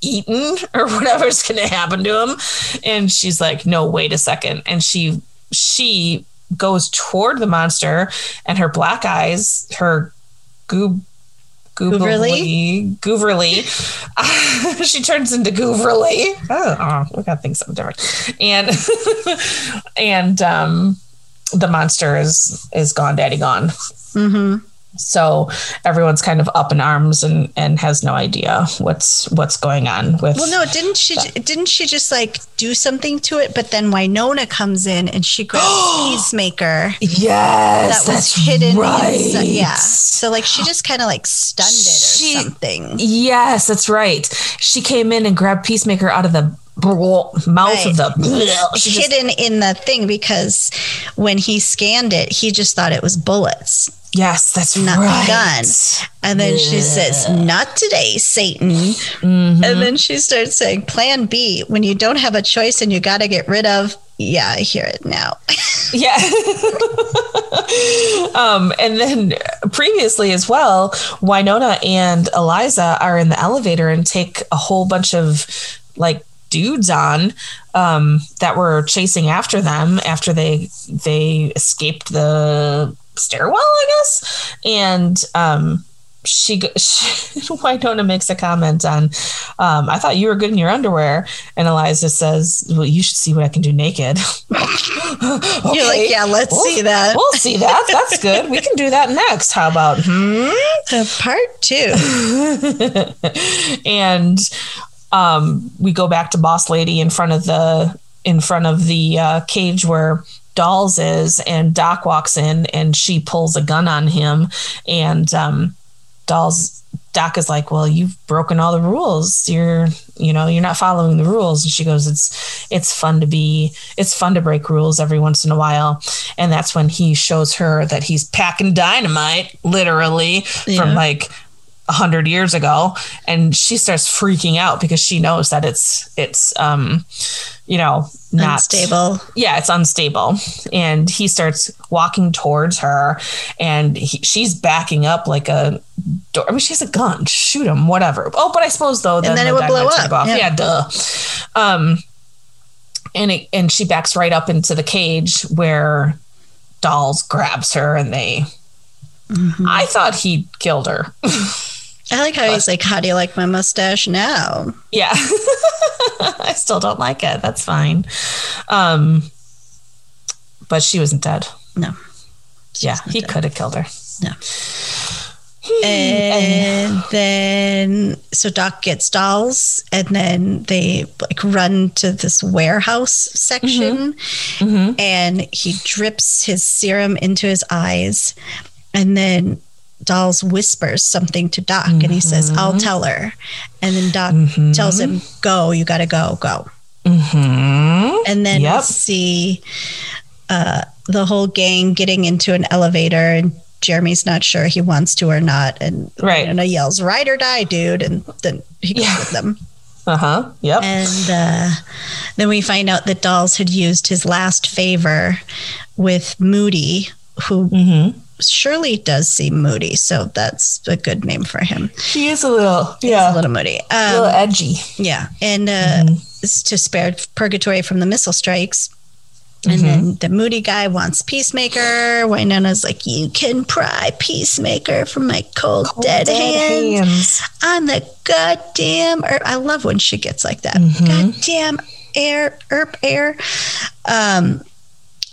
eaten *laughs* or whatever's gonna happen to him. And she's like no wait a second. And she she goes toward the monster and her black eyes her goob gooberly gooberly *laughs* she turns into gooberly oh, oh we gotta think something different. And *laughs* and um the monster is is gone daddy gone. Mm-hmm. So everyone's kind of up in arms and and has no idea what's what's going on with Well, no, didn't she? Didn't she just like do something to it? But then Wynonna comes in and she grabs *gasps* Peacemaker. yes that was that's hidden. right Inside. Yeah. So like she just kind of like stunned it or She- something. Yes, that's right. She came in and grabbed Peacemaker out of the mouth of the. She just- hidden in the thing because when he scanned it, he just thought it was bullets, yes, that's not right. the gun. And then she says, "Not today, Satan." Mm-hmm. And then she starts saying, "Plan B: When you don't have a choice and you got to get rid of." Yeah, I hear it now. *laughs* Yeah. um, and then previously as well, Wynonna and Eliza are in the elevator and take a whole bunch of like dudes on um, that were chasing after them after they they escaped the stairwell, I guess. And um, she, *laughs* she Wynonna makes a comment on, um, I thought you were good in your underwear. And Eliza says, Well, you should see what I can do naked. *laughs* You're like, yeah, let's We'll- see that. We'll see that. That's good. We can do that next. How about hmm? Uh, part two. *laughs* and um, we go back to Boss Lady in front of the in front of the uh, cage where Dolls is, and Doc walks in and she pulls a gun on him, and um, Dolls Doc is like, "Well, you've broken all the rules. You're, you know, you're not following the rules." And she goes, "It's, it's fun to be, it's fun to break rules every once in a while." And that's when he shows her that he's packing dynamite, literally Yeah. from like a hundred years ago, and she starts freaking out because she knows that it's, it's, um, you know, not stable yeah, it's unstable. And he starts walking towards her, and he, she's backing up like a door. I mean, she has a gun. Shoot him, whatever. Oh, but I suppose though, then the it would blow up, off. yeah. Yeah. duh. Um, and it, and she backs right up into the cage where Dolls grabs her, and they. Mm-hmm. I thought he killed her. *laughs* I like how he's like, "How do you like my mustache now?" Yeah. *laughs* I still don't like it. That's fine. Um but she wasn't dead. No. Yeah, he could have killed her. No. Hmm, and then, so Doc gets dolls, and then they like run to this warehouse section, mm-hmm. Mm-hmm. and he drips his serum into his eyes, and then Dolls whispers something to Doc, and he says, "I'll tell her," and then Doc tells him, "Go, you got to go, go." Mm-hmm. And then Yep. we see uh, the whole gang getting into an elevator, and Jeremy's not sure he wants to or not, and Right. Wynonna yells, "Ride or die, dude!" And then he goes Yeah. with them. Uh huh. Yep. And uh, then we find out that Dolls had used his last favor with Moody, who Mm-hmm. Shirley does seem moody, so that's a good name for him. He is a little, He's yeah, a little moody. a little Um, edgy. yeah, and uh, it's to spare purgatory from the missile strikes. And Mm-hmm. then the moody guy wants Peacemaker. Wynonna's like, You can pry Peacemaker from my cold, dead, hands, on the goddamn. Earth. I love when she gets like that. Mm-hmm. Goddamn air, Earp air. Um,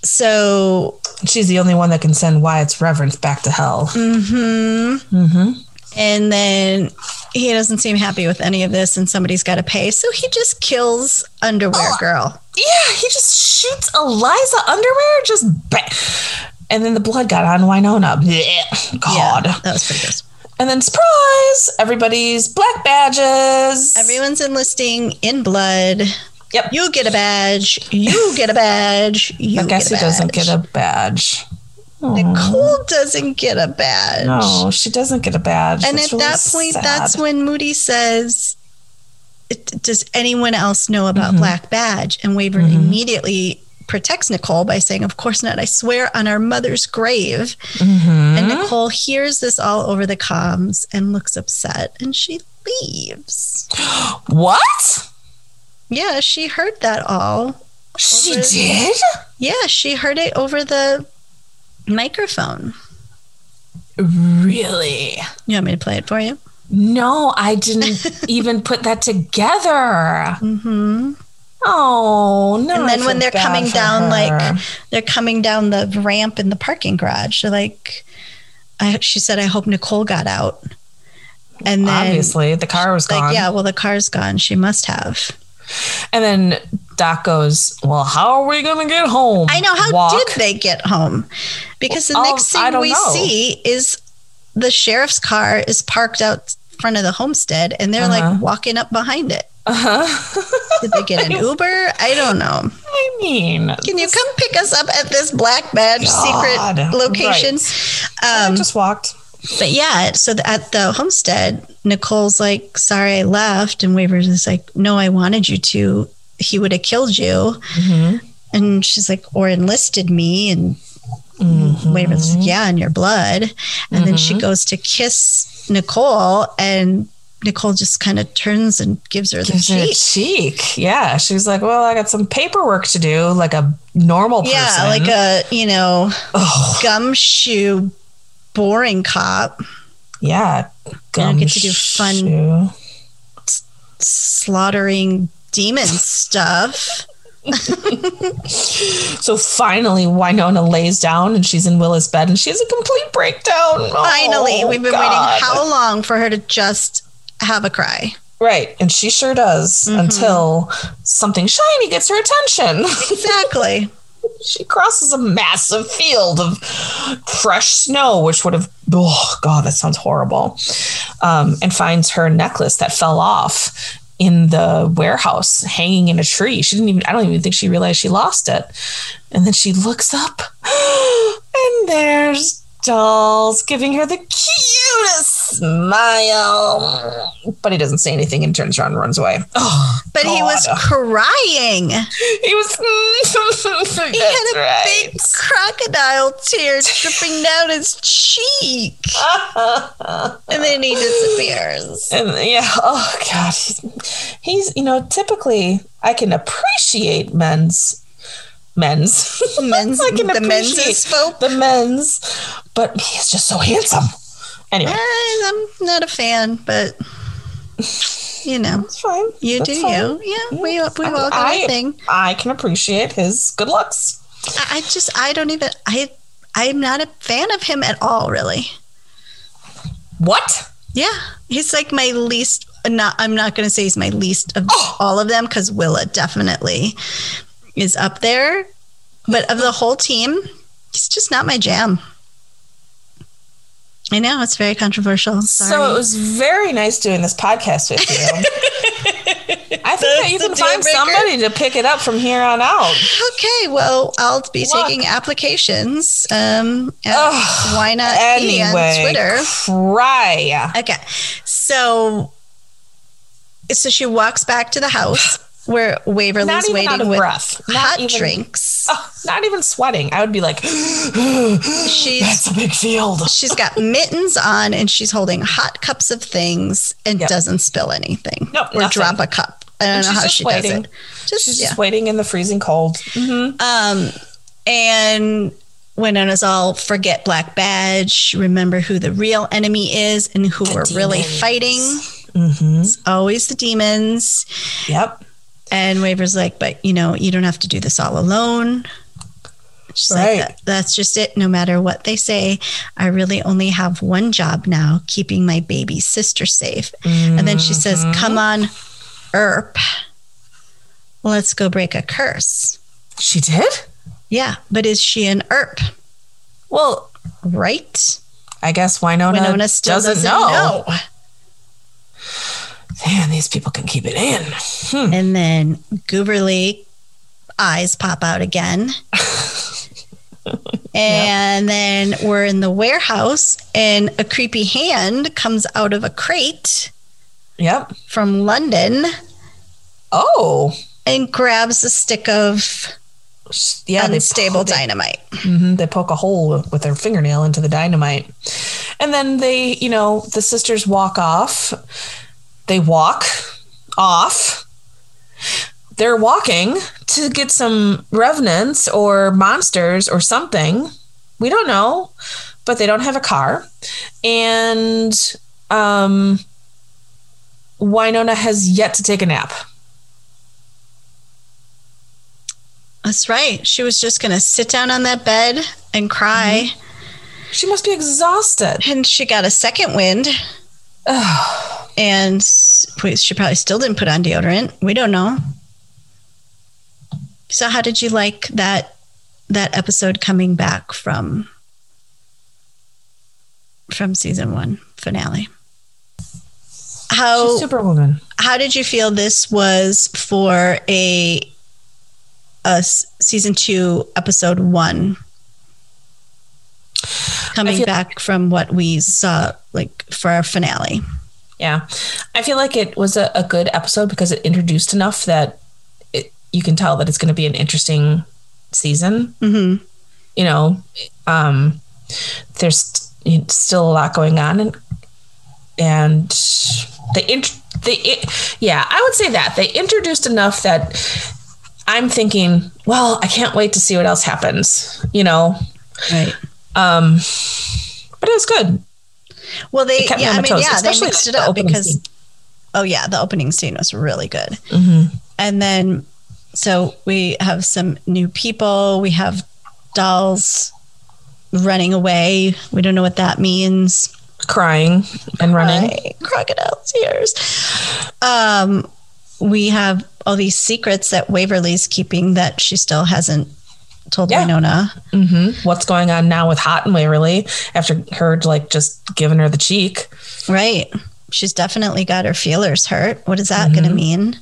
so She's the only one that can send Wyatt's revenants back to hell. Mm-hmm. Mm-hmm. And then he doesn't seem happy with any of this, and somebody's got to pay. So he just kills Underwear Girl. Yeah, he just shoots Eliza underwear, just bang. And then the blood got on Wynonna. Blech. God. Yeah, that was pretty gross. And then surprise, everybody's black badges. Everyone's enlisting in blood. Yep. You get a badge. You get a badge. You I guess he doesn't get a badge. Nicole doesn't get a badge. No, she doesn't get a badge. And That's at really that point, sad. that's when Moody says, Does anyone else know about Mm-hmm. Black Badge? And Waver immediately protects Nicole by saying, Of course not. I swear on our mother's grave. Mm-hmm. And Nicole hears this all over the comms and looks upset and she leaves. *gasps* What? Yeah, she heard that all. She Over- did? Yeah, she heard it over the microphone. Really? You want me to play it for you? No, I didn't *laughs* even put that together. Mm-hmm. Oh no! and then when they're coming down her. like they're coming down the ramp in the parking garage they're like I, she said i hope nicole got out and then obviously the car was like gone. yeah well the car's gone she must have And then Doc goes, "Well, how are we gonna get home?" i know how Walk. did they get home because the next I thing we know. see is the sheriff's car is parked out front of the homestead and they're Uh-huh. like walking up behind it Uh-huh. did they get an *laughs* uber i don't know I mean, can you come pick us up at this black badge God, secret location I um, just walked. But yeah, so at the homestead, Nicole's like, sorry, I left. And Wavers is like, no, I wanted you to. He would have killed you. Mm-hmm. And she's like, or enlisted me. And Mm-hmm. Wavers, like, yeah, in your blood. And then she goes to kiss Nicole, and Nicole just kind of turns and gives her the Gives her cheek. cheek. Yeah, she's like, "Well, I got some paperwork to do, like a normal person." Yeah, like a, you know, Oh, gumshoe boring cop yeah. You don't get to do fun- Gumshoe. slaughtering demon *laughs* stuff. So finally, Wynonna lays down and she's in Willa's bed and she has a complete breakdown. Finally, Oh, we've been God. waiting how long for her to just have a cry? Right, and she sure does Mm-hmm. until something shiny gets her attention. *laughs* Exactly. She crosses a massive field of fresh snow, which would have, oh God, that sounds horrible. Um, and finds her necklace that fell off in the warehouse hanging in a tree. She didn't even, I don't even think she realized she lost it. And then she looks up *gasps* and there's Dolls giving her the cutest smile. But he doesn't say anything and turns around and runs away. Oh, But he was crying. He was. *laughs* He had a big crocodile tear *laughs* dripping down his cheek. *laughs* and then he disappears. And yeah, oh god, he's, he's you know typically I can appreciate men's men's Men's, I can the men's appreciate is folk. the men's, but he's just so handsome. Anyway, eh, I'm not a fan, but you know, it's fine. you That's do fine. you. Yeah, we we all got I, our thing. I can appreciate his good looks. I, I just I don't even I I'm not a fan of him at all, really. What? Yeah, he's like my least. Not, I'm not going to say he's my least of Oh. all of them because Willa definitely is up there. But of the whole team, he's just not my jam. I know it's very controversial. Sorry. So it was very nice doing this podcast with you. *laughs* I think that you can find somebody to pick it up from here on out. Okay, well, I'll be Look. taking applications. Um, Ugh, why not P on Anyway, Twitter? cry. Okay, so so she walks back to the house where Not Waverly's out waiting of with breath. Not hot even- drinks. Oh, not even sweating. I would be like, *gasps* She's that's a big field. she's got mittens on and she's holding hot cups of things and Yep. doesn't spill anything Nope, or nothing. drop a cup. I don't And know how she waiting. does it. Just She's yeah. just waiting in the freezing cold. Mm-hmm. Um, and Wynonna's all forget Black Badge, remember who the real enemy is and who we're really fighting. Mm-hmm. It's always the demons. Yep. And Waver's like, but you know, you don't have to do this all alone. She's Right. like, that, that's just it. No matter what they say, I really only have one job now, keeping my baby sister safe. And then she says, Mm-hmm. come on, Earp. Let's go break a curse. She did? Yeah, but is she an Earp? Well, Right? I guess Wynonna, Wynonna still doesn't, doesn't, know. know. Man, these people can keep it in. Hmm. And then gooberly eyes pop out again. *laughs* and then we're in the warehouse, and a creepy hand comes out of a crate Yep. from London Oh, and grabs a stick of yeah. They unstable they, dynamite. mhm, they poke a hole with their fingernail into the dynamite, and then they, you know, the sisters walk off. They walk off. They're walking to get some revenants or monsters or something. We don't know, but they don't have a car, and um, Wynonna has yet to take a nap. That's right. She was just going to sit down on that bed and cry. She must be exhausted. And she got a second wind. And she probably still didn't put on deodorant. We don't know. So how did you like that that episode coming back from from season 1 finale? How She's Superwoman. how did you feel this was for a a season 2 episode 1 coming feel- back from what we saw like for our finale Yeah. I feel like it was a, a good episode because it introduced enough that it, you can tell that it's going to be an interesting season. mm-hmm. You know, um, there's still a lot going on, and and they int- they it, yeah, I would say that they introduced enough that I'm thinking, well, I can't wait to see what else happens. You know, right um, but it was good. well they It kept me yeah i mean toes, yeah they mixed it up because scene. oh yeah the opening scene was really good Mm-hmm. and then so we have some new people we have dolls running away we don't know what that means Crying and running. Cry, crocodile tears um we have all these secrets that waverly's keeping that she still hasn't told Yeah. Wynonna hmm What's going on now with Haught and Waverly after her like just giving her the cheek? right she's definitely got her feelers hurt what is that going to mean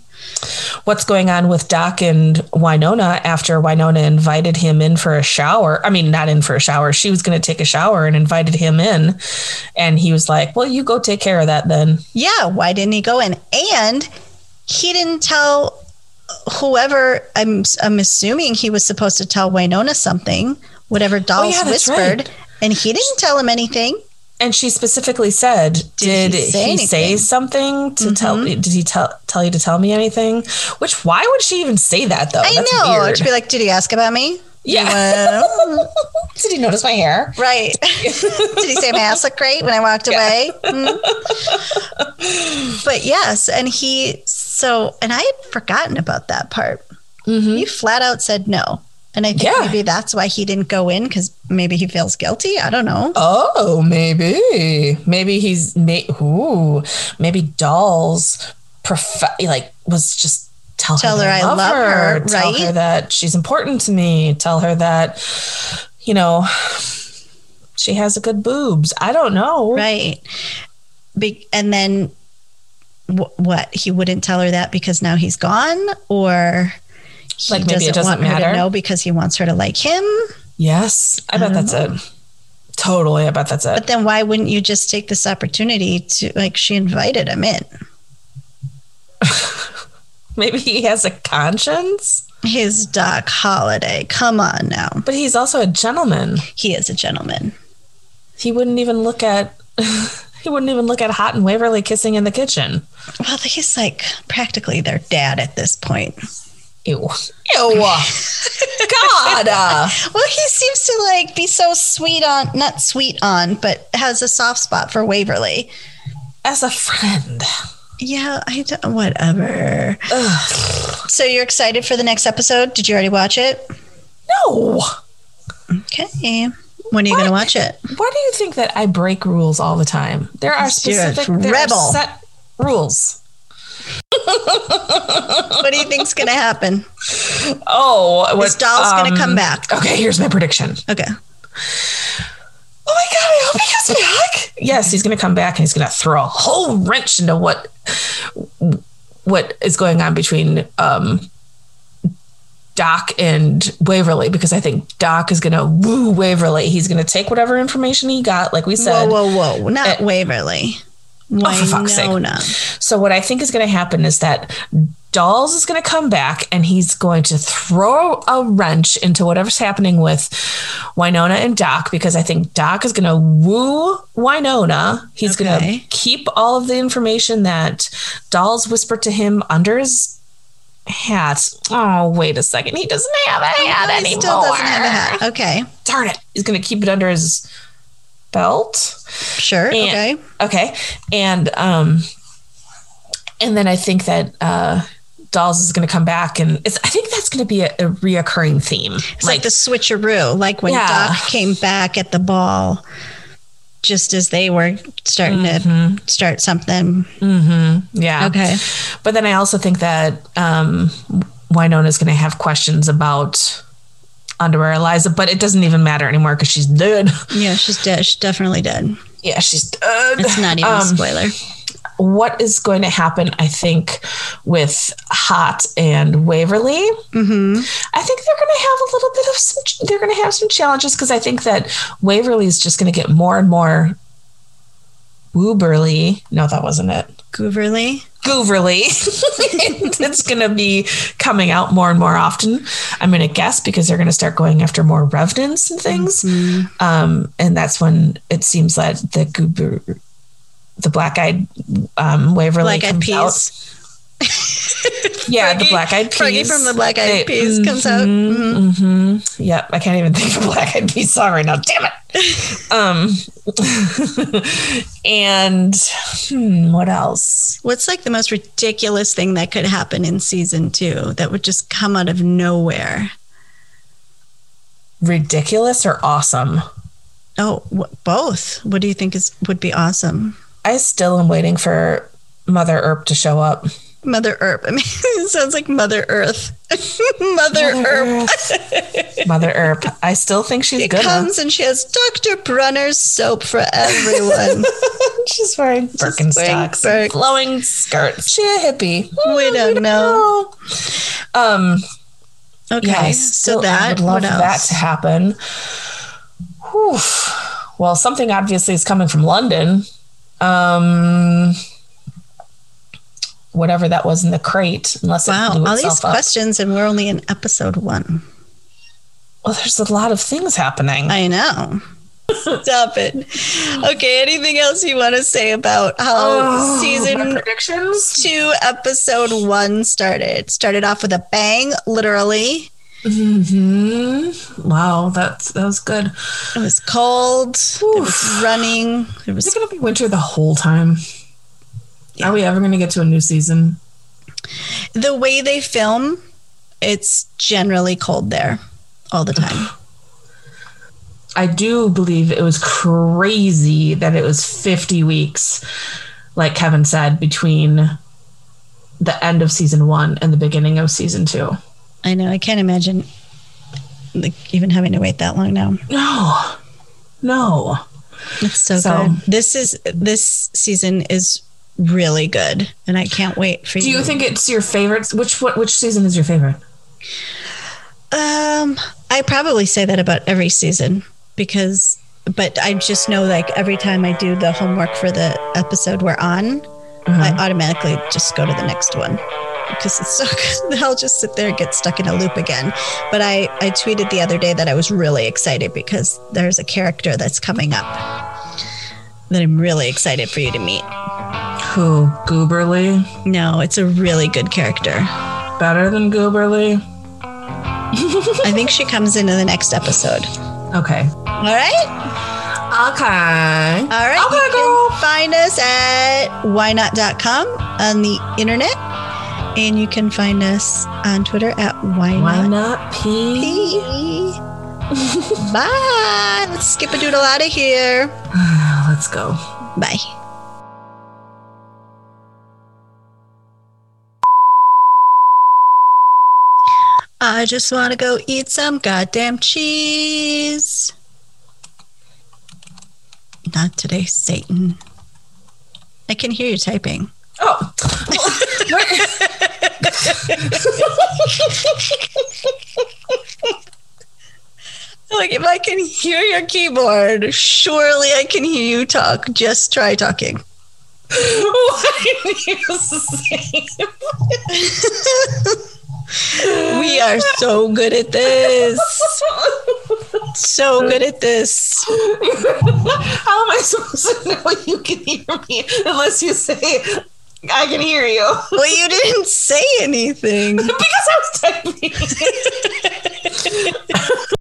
What's going on with Doc and Wynonna after Wynonna invited him in for a shower? I mean, not in for a shower. She was going to take a shower and invited him in. And he was like, Well, you go take care of that then. Yeah, why didn't he go in? And he didn't tell whoever I'm I'm assuming he was supposed to tell Wynonna something, whatever Dolls Oh, yeah, whispered, right. and he didn't tell him anything. And she specifically said, Did "Did, he he, say say, something to tell? Mhm. Did he tell tell you to tell me anything?" Which why would she even say that though? I That's know. weird. To be like, did he ask about me? Yeah. *laughs* Well, Did he notice my hair? right. *laughs* did he say my ass looked great when I walked away? Hmm. *laughs* But yes, and he so and I had forgotten about that part. He flat out said no. And I think Mm-hmm. Yeah. maybe that's why he didn't go in because maybe he feels guilty. I don't know. Oh, maybe. Maybe he's may ooh, maybe dolls prefer like was just tell, Tell her, her I love her, Tell right? her that she's important to me. Tell her that you know she has a good boobs. I don't know. Right. Be- and then wh- what he wouldn't tell her that because now he's gone, or he Like, maybe it doesn't want her matter? to know because he wants her to like him. Yes, I bet that's it. Totally, I bet that's it. But then why wouldn't you just take this opportunity to like she invited him in? *laughs* Maybe he has a conscience, His Doc Holliday. Come on now. but he's also a gentleman. He is a gentleman. He wouldn't even look at. *laughs* he wouldn't even look at Haught and Waverly kissing in the kitchen. Well, he's like practically their dad at this point. Ew. Ew. *laughs* God. uh, *laughs* Well, he seems to like be so sweet on, not sweet on, but has a soft spot for Waverly. as a friend. Yeah, I don't, whatever. So you're excited for the next episode? Did you already watch it? No. Okay. When are you going to watch it? Why do you think that I break rules all the time? There are specific there are rebel. set rules. *laughs* What do you think's going to happen? Oh, This doll's going to um, come back. Okay, here's my prediction. Okay. Oh my god, I hope he comes back. Yes, he's gonna come back and he's gonna throw a whole wrench into what what is going on between um Doc and Waverly because I think Doc is gonna woo Waverly. He's gonna take whatever information he got, like we said. whoa, whoa, whoa. Not Waverly. Oh, for fuck's sake. So what I think is going to happen is that Dolls is going to come back and he's going to throw a wrench into whatever's happening with Wynonna and Doc because I think Doc is going to woo Wynonna. He's going to keep all of the information that Dolls whispered to him under his hat. Oh, wait a second. He doesn't have a hat He anymore. still doesn't have a hat. Okay. Darn it. He's going to keep it under his belt. Sure. And- okay. Okay. And um and then I think that uh Dolls is going to come back and it's I think that's going to be a, a reoccurring theme. It's like, the switcheroo, like when Yeah. Doc came back at the ball, just as they were starting to start something. yeah. Okay. But then I also think that um Wynonna is going to have questions about underwear Eliza, but it doesn't even matter anymore because she's dead. Yeah, she's dead. She's definitely dead. Yeah, she's dead. It's not even a Um, spoiler. What is going to happen, I think, with Haught and Waverly. Mm-hmm. I think they're going to have a little bit of some, they're going to have some challenges because I think that Waverly is just going to get more and more wooberly. No, that wasn't it. Gooverly. Gooverly. *laughs* it's going to be coming out more and more often. I'm going to guess because they're going to start going after more revenants and things. Um, and that's when it seems that the goober, the black eyed um, Waverly Black Eyed comes Peas. out. *laughs* Yeah, the black eyed peas. Froggy from the Black Eyed Peas comes out. mhm, Mhm. mhm. Yep, I can't even *laughs* think of a black eyed peas song right now. Damn it. *laughs* Um, and hmm, what else? What's like the most ridiculous thing that could happen in season two that would just come out of nowhere? Ridiculous or awesome? Oh, both. What do you think is would be awesome? I still am waiting for Mother Earp to show up. Mother Earth. *laughs* I mean, it sounds like Mother Earth. *laughs* Mother, Earth. Mother Earp. I still think she's It good. comes and she has Dr. Bronner's soap for everyone. *laughs* She's wearing Birkenstocks, wearing flowing skirts. She a hippie? we don't know. Um, Okay, yeah, I so still that would love what else? that to happen. Whew. Well, something obviously is coming from London. Um, whatever that was in the crate, unless it Wow, all these up. questions, and we're only in episode one. Well, there's a lot of things happening. I know. Stop it. Okay, anything else you want to say about how Oh, season predictions. two, episode one started? Started off with a bang, literally. Hmm Wow, that's that was good. It was cold. There was running. Is was it going to be winter the whole time? Are we ever going to get to a new season? the way they film. It's generally cold there all the time. *sighs* I do believe it was crazy that it was 50 weeks, like Kevin said, between the end of season one and the beginning of season two. I know. I can't imagine like even having to wait that long now. No, no. It's so, So- good. This is this season is really good, and I can't wait for Do you. Do you think it's your favorite? Which what which season is your favorite? Um, I probably say that about every season because, but I just know like every time I do the homework for the episode we're on, I automatically just go to the next one because it's so good. *laughs* I'll just sit there and get stuck in a loop again. But I, I tweeted the other day that I was really excited because there's a character that's coming up that I'm really excited for you to meet. Who? Gooberly? No, it's a really good character. Better than Gooberly? *laughs* I think she comes into the next episode. Okay. All right. Okay. All right. Okay, you girl. find us at whynot.com on the internet. And you can find us on Twitter at why, Why not not pee. *laughs* Bye. Let's skip a doodle out of here. *sighs* Let's go. Bye. I just want to go eat some goddamn cheese. Not today, Satan. I can hear you typing. Oh. *laughs* Like, if I can hear your keyboard, surely I can hear you talk. Just try talking. You? *laughs* We are so good at this. So good at this. How am I supposed to know you can hear me unless you say I can hear you? *laughs* Well, you didn't say anything. because I was typing. *laughs*